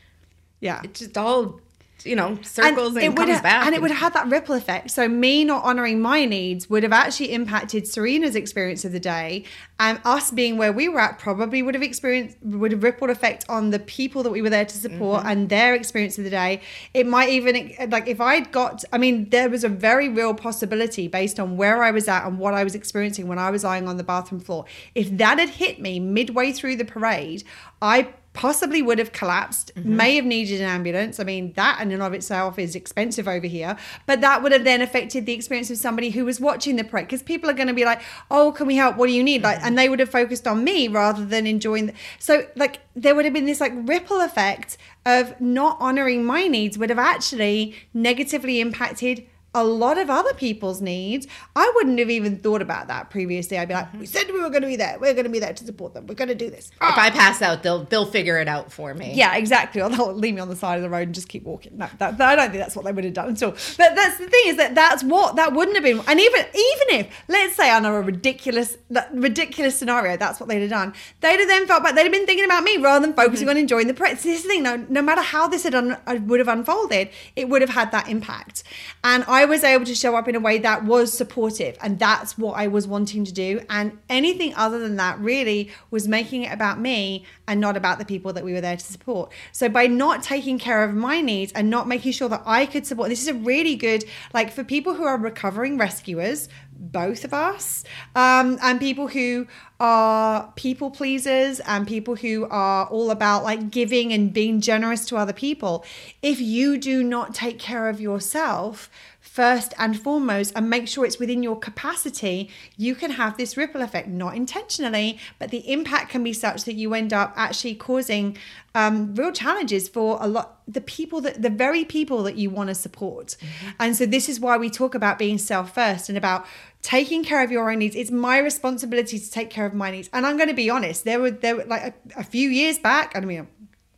[SPEAKER 2] yeah.
[SPEAKER 1] it just all, you know, circles and,
[SPEAKER 2] it would
[SPEAKER 1] comes
[SPEAKER 2] have,
[SPEAKER 1] back.
[SPEAKER 2] and it would have had that ripple effect. So me not honoring my needs would have actually impacted Serena's experience of the day, and us being where we were at probably would have experienced would have rippled effect on the people that we were there to support
[SPEAKER 1] Mm-hmm.
[SPEAKER 2] and their experience of the day. It might even like if I'd got, I mean, there was a very real possibility based on where I was at and what I was experiencing when I was lying on the bathroom floor. If that had hit me midway through the parade, I possibly would have collapsed,
[SPEAKER 1] Mm-hmm.
[SPEAKER 2] may have needed an ambulance. I mean, that in and of itself is expensive over here, but that would have then affected the experience of somebody who was watching the parade because people are going to be like, "Oh, can we help? What do you need?" Like, and they would have focused on me rather than enjoying. The, so, like, there would have been this like ripple effect of not honoring my needs would have actually negatively impacted a lot of other people's needs. I wouldn't have even thought about that previously. I'd be like, "We said we were going to be there. We're going to be there to support them. We're going to do this."
[SPEAKER 1] if I pass out, they'll they'll figure it out for me.
[SPEAKER 2] Yeah, exactly. Or they'll leave me on the side of the road and just keep walking. No, that, that- I don't think that's what they would have done at all. But that's the thing is that that's what that wouldn't have been. And even even if let's say know a ridiculous that ridiculous scenario, that's what they'd have done. They'd have then felt like they'd have been thinking about me rather than focusing on enjoying the parade. So this is the thing. No, no matter how this had un, uh, would have unfolded, it would have had that impact. And I was able to show up in a way that was supportive, and that's what I was wanting to do. And anything other than that really was making it about me and not about the people that we were there to support. So by not taking care of my needs and not making sure that I could support, this is a really good like for people who are recovering rescuers, both of us, um, and people who are people pleasers and people who are all about like giving and being generous to other people. If you do not take care of yourself, first and foremost and make sure it's within your capacity, you can have this ripple effect, not intentionally, but the impact can be such that you end up actually causing um, real challenges for a lot the people that the very people that you want to support. And so this is why we talk about being self first and about taking care of your own needs. It's my responsibility to take care of my needs. And I'm going to be honest, there were there were like a, a few years back, I mean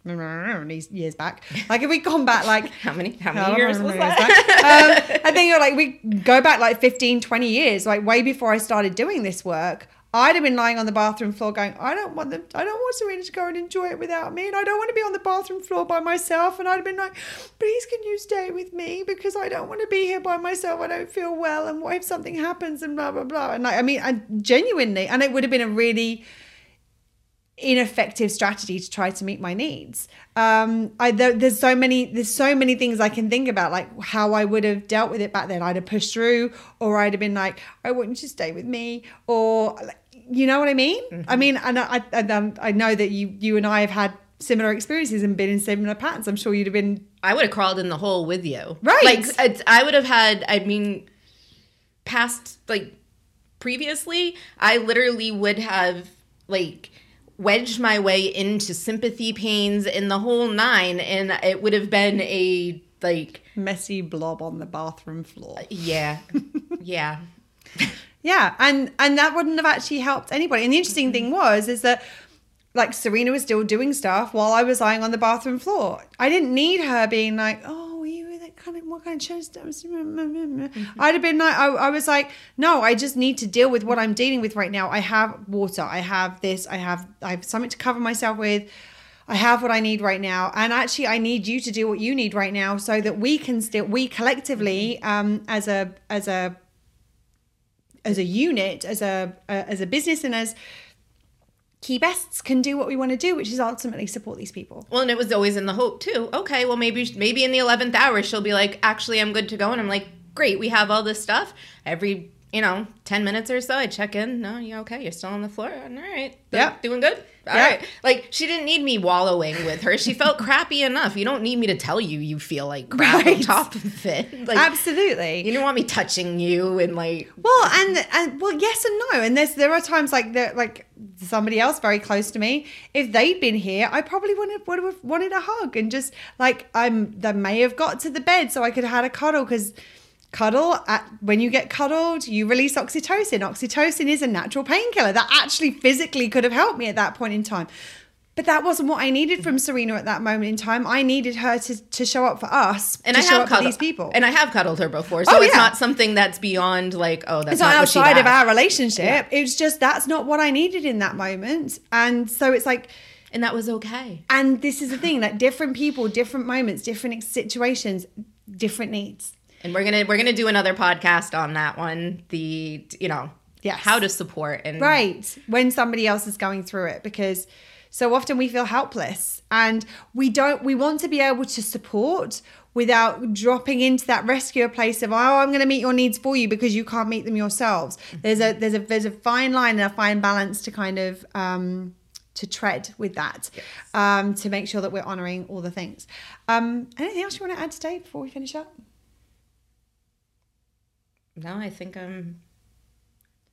[SPEAKER 2] (laughs) years back. Like if we gone back like (laughs)
[SPEAKER 1] How many how many years was that?
[SPEAKER 2] back. (laughs) um, I think you're like we go back like 15, 20 years, like way before I started doing this work. I'd have been lying on the bathroom floor going, I don't want them, I don't want Serena to go and enjoy it without me. And I don't want to be on the bathroom floor by myself. And I'd have been like, please can you stay with me? Because I don't want to be here by myself. I don't feel well. And what if something happens and blah, blah, blah. And like, I mean, I genuinely, and it would have been a really, ineffective strategy to try to meet my needs. Um, I there, there's so many there's so many things I can think about, like how I would have dealt with it back then. I'd have pushed through, or I'd have been like, I want you to stay with me, or you know what I mean? I mean, and I I, and I know that you you and I have had similar experiences and been in similar patterns. I'm sure you'd have been
[SPEAKER 1] I would have crawled in the hole with you.
[SPEAKER 2] Right.
[SPEAKER 1] Like I would have had. I mean, past like previously, I literally would have like wedged my way into sympathy pains in the whole nine, and it would have been a like
[SPEAKER 2] messy blob on the bathroom floor.
[SPEAKER 1] yeah, (laughs) yeah.
[SPEAKER 2] Yeah, and and that wouldn't have actually helped anybody. And the interesting thing mm-hmm. was is that like Serena was still doing stuff while I was lying on the bathroom floor. I didn't need her being like, "Oh, were you that kind of what kind of shows?" I'd have been like, I, I was like, "No, I just need to deal with what I'm dealing with right now. I have water. I have this. I have I have something to cover myself with." I have what I need right now, and actually, I need you to do what you need right now, so that we can still, we collectively, um, as a as a as a unit, as a uh, as a business, and as key bests, can do what we want to do, which is ultimately support these people.
[SPEAKER 1] Well, and it was always in the hope too. Okay, well maybe maybe in the eleventh hour she'll be like, actually, I'm good to go, and I'm like, great, we have all this stuff. Every you know, 10 minutes or so, I check in. No, you okay? You're still on the floor? All right.
[SPEAKER 2] Yeah.
[SPEAKER 1] Doing good? All
[SPEAKER 2] Yeah.
[SPEAKER 1] right. Like, she didn't need me wallowing with her. She felt crappy enough. You don't need me to tell you you feel like crap on
[SPEAKER 2] Right.
[SPEAKER 1] top of it. (laughs) Like,
[SPEAKER 2] Absolutely.
[SPEAKER 1] you don't want me touching you and, like,
[SPEAKER 2] Well, and and well, yes and no. And there's there are times like that, like somebody else very close to me. If they'd been here, I probably would would have wanted a hug and just like I'm. They may have got to the bed so I could have had a cuddle because cuddle at, when you get cuddled you release oxytocin oxytocin is a natural painkiller that actually physically could have helped me at that point in time but that wasn't what I needed from Serena at that moment in time. I needed her to, to show up for us
[SPEAKER 1] and
[SPEAKER 2] to
[SPEAKER 1] I
[SPEAKER 2] show
[SPEAKER 1] have
[SPEAKER 2] up for
[SPEAKER 1] cuddled
[SPEAKER 2] these people.
[SPEAKER 1] And I have cuddled her before. So
[SPEAKER 2] Oh,
[SPEAKER 1] it's
[SPEAKER 2] yeah.
[SPEAKER 1] not something that's beyond, like, oh, that's
[SPEAKER 2] it's
[SPEAKER 1] not,
[SPEAKER 2] not outside of our relationship. It's just that's not what I needed in that moment. And so it's like,
[SPEAKER 1] And that was okay.
[SPEAKER 2] and this is the thing like different people, different moments, different situations, different needs.
[SPEAKER 1] And we're gonna we're gonna do another podcast on that one. The you know
[SPEAKER 2] yeah
[SPEAKER 1] how to support and
[SPEAKER 2] Right. When somebody else is going through it because so often we feel helpless and we don't we want to be able to support without dropping into that rescuer place of oh I'm going to meet your needs for you because you can't meet them yourselves. There's a there's a there's a fine line and a fine balance to kind of um to tread with that um to make sure that we're honoring all the things. Um anything else you want to add today before we finish up?
[SPEAKER 1] No, I think I'm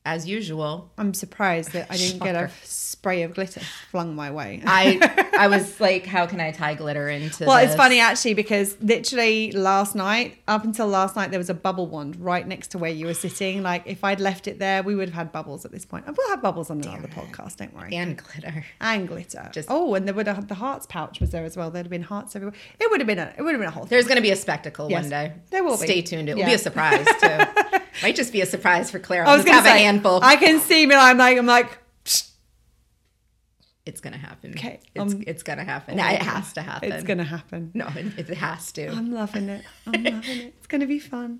[SPEAKER 1] as usual.
[SPEAKER 2] I'm surprised that I didn't get a spray of glitter flung my way.
[SPEAKER 1] I I was (laughs) like, how can I tie glitter into?
[SPEAKER 2] Well, it's funny actually because literally last night, up until last night, there was a bubble wand right next to where you were sitting. Like if I'd left it there, we would have had bubbles at this point. And we'll have bubbles on another podcast, don't worry.
[SPEAKER 1] and glitter.
[SPEAKER 2] And glitter.
[SPEAKER 1] Just-
[SPEAKER 2] oh, and there would have the hearts pouch was there as well. There'd have been hearts everywhere. It would have been a it would have been a whole.
[SPEAKER 1] There's gonna be a spectacle
[SPEAKER 2] Yes,
[SPEAKER 1] one day.
[SPEAKER 2] there will be.
[SPEAKER 1] Stay tuned. It will be a surprise too. (laughs) Might just be a surprise for Claire.
[SPEAKER 2] I
[SPEAKER 1] I'll
[SPEAKER 2] was gonna
[SPEAKER 1] have
[SPEAKER 2] say,
[SPEAKER 1] a handful.
[SPEAKER 2] I can see me. I'm like I'm like.
[SPEAKER 1] it's gonna happen.
[SPEAKER 2] Okay,
[SPEAKER 1] It's
[SPEAKER 2] um,
[SPEAKER 1] it's gonna happen. it has to happen.
[SPEAKER 2] It's gonna happen.
[SPEAKER 1] No, it, it has to.
[SPEAKER 2] I'm loving it. (laughs) I'm loving it. It's going to be fun.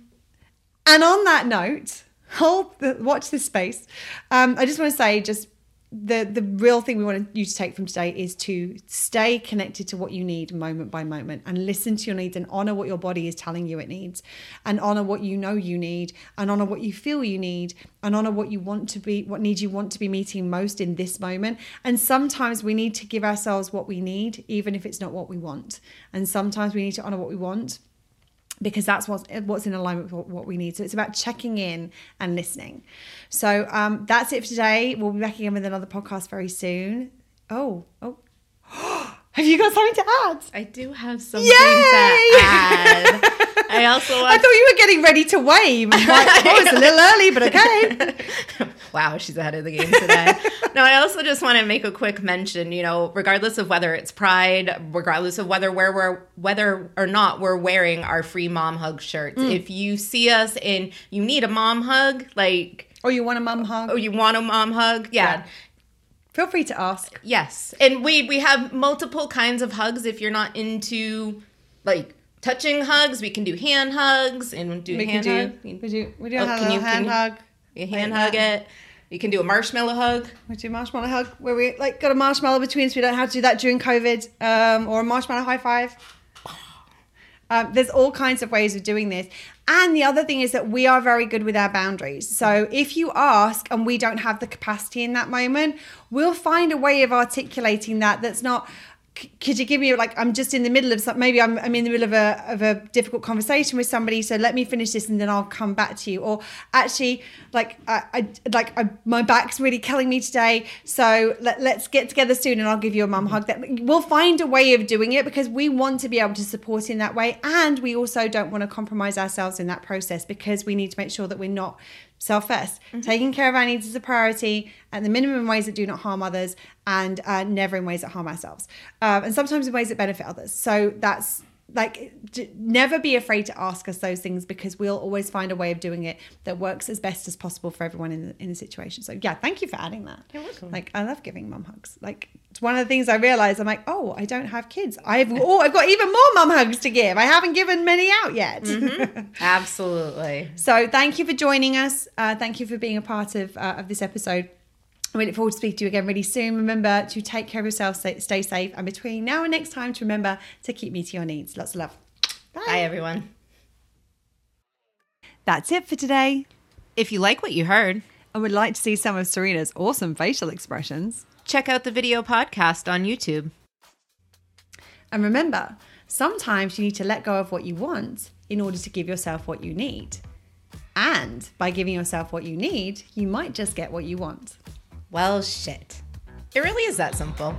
[SPEAKER 2] And on that note, hold the, watch this space. Um, I just want to say, just the the real thing we want you to take from today is to stay connected to what you need moment by moment and listen to your needs and honor what your body is telling you it needs and honor what you know you need and honor what you feel you need and honor what you want to be what needs you want to be meeting most in this moment. And sometimes we need to give ourselves what we need even if it's not what we want. And sometimes we need to honor what we want because that's what's what's in alignment with what, we need. So it's about checking in and listening. So um, that's it for today. We'll be back again with another podcast very soon. Oh, oh, (gasps) have you got something to add?
[SPEAKER 1] I do have something
[SPEAKER 2] Yay!
[SPEAKER 1] to add. (laughs) I also
[SPEAKER 2] I thought you were getting ready to wave. (laughs) Like, oh, it's a little early, but okay. (laughs)
[SPEAKER 1] wow, she's ahead of the game today. (laughs) no, I also just want to make a quick mention. You know, regardless of whether it's Pride, regardless of whether where we're whether or not we're wearing our free mom hug shirts,
[SPEAKER 2] Mm.
[SPEAKER 1] if you see us and you need a mom hug, like
[SPEAKER 2] Or you want a mom hug?
[SPEAKER 1] oh, you want a mom hug, yeah.
[SPEAKER 2] Yeah. Feel free to ask.
[SPEAKER 1] Yes, and we we have multiple kinds of hugs. If you're not into like touching hugs, we can do hand hugs and do
[SPEAKER 2] We can
[SPEAKER 1] hand
[SPEAKER 2] do.
[SPEAKER 1] hug.
[SPEAKER 2] We do. We do
[SPEAKER 1] Oh,
[SPEAKER 2] a
[SPEAKER 1] can you-
[SPEAKER 2] hand
[SPEAKER 1] can
[SPEAKER 2] hug.
[SPEAKER 1] You hand hug
[SPEAKER 2] that.
[SPEAKER 1] it. You can do a marshmallow hug.
[SPEAKER 2] We do marshmallow hug where we like got a marshmallow between us. We don't have to do that during COVID, um, or a marshmallow high five. Um, there's all kinds of ways of doing this. And the other thing is that we are very good with our boundaries. So if you ask and we don't have the capacity in that moment, we'll find a way of articulating that that's not. "C- Could you give me like I'm just in the middle of something? Maybe I'm, I'm in the middle of a of a difficult conversation with somebody. So let me finish this and then I'll come back to you. Or actually, like I, I like I, my back's really killing me today. So let, let's get together soon and I'll give you a mum mm-hmm. hug. That we'll find a way of doing it because we want to be able to support in that way, and we also don't want to compromise ourselves in that process because we need to make sure that we're not self 1st Taking care of our needs is a priority at the minimum in ways that do not harm others and uh, never in ways that harm ourselves. Um, and sometimes in ways that benefit others. So that's like d- never be afraid to ask us those things because we'll always find a way of doing it that works as best as possible for everyone in the, in the situation. So yeah thank you for adding that.
[SPEAKER 1] You're welcome.
[SPEAKER 2] like i love giving mum hugs. Like it's one of the things i realize i'm like oh i don't have kids. I've oh i've got even more mum hugs to give. I haven't given many out yet. (laughs)
[SPEAKER 1] Absolutely.
[SPEAKER 2] so thank you for joining us. Uh, thank you for being a part of uh, of this episode we look forward to speaking to you again really soon. Remember to take care of yourself, stay, safe, and between now and next time, to remember to keep meeting your needs. Lots of love.
[SPEAKER 1] Bye, everyone.
[SPEAKER 2] That's it for today.
[SPEAKER 1] If you like what you heard,
[SPEAKER 2] and would like to see some of Serena's awesome facial expressions.
[SPEAKER 1] check out the video podcast on YouTube.
[SPEAKER 2] And remember, sometimes you need to let go of what you want in order to give yourself what you need. And by giving yourself what you need, you might just get what you want.
[SPEAKER 1] Well, shit. It really is that simple.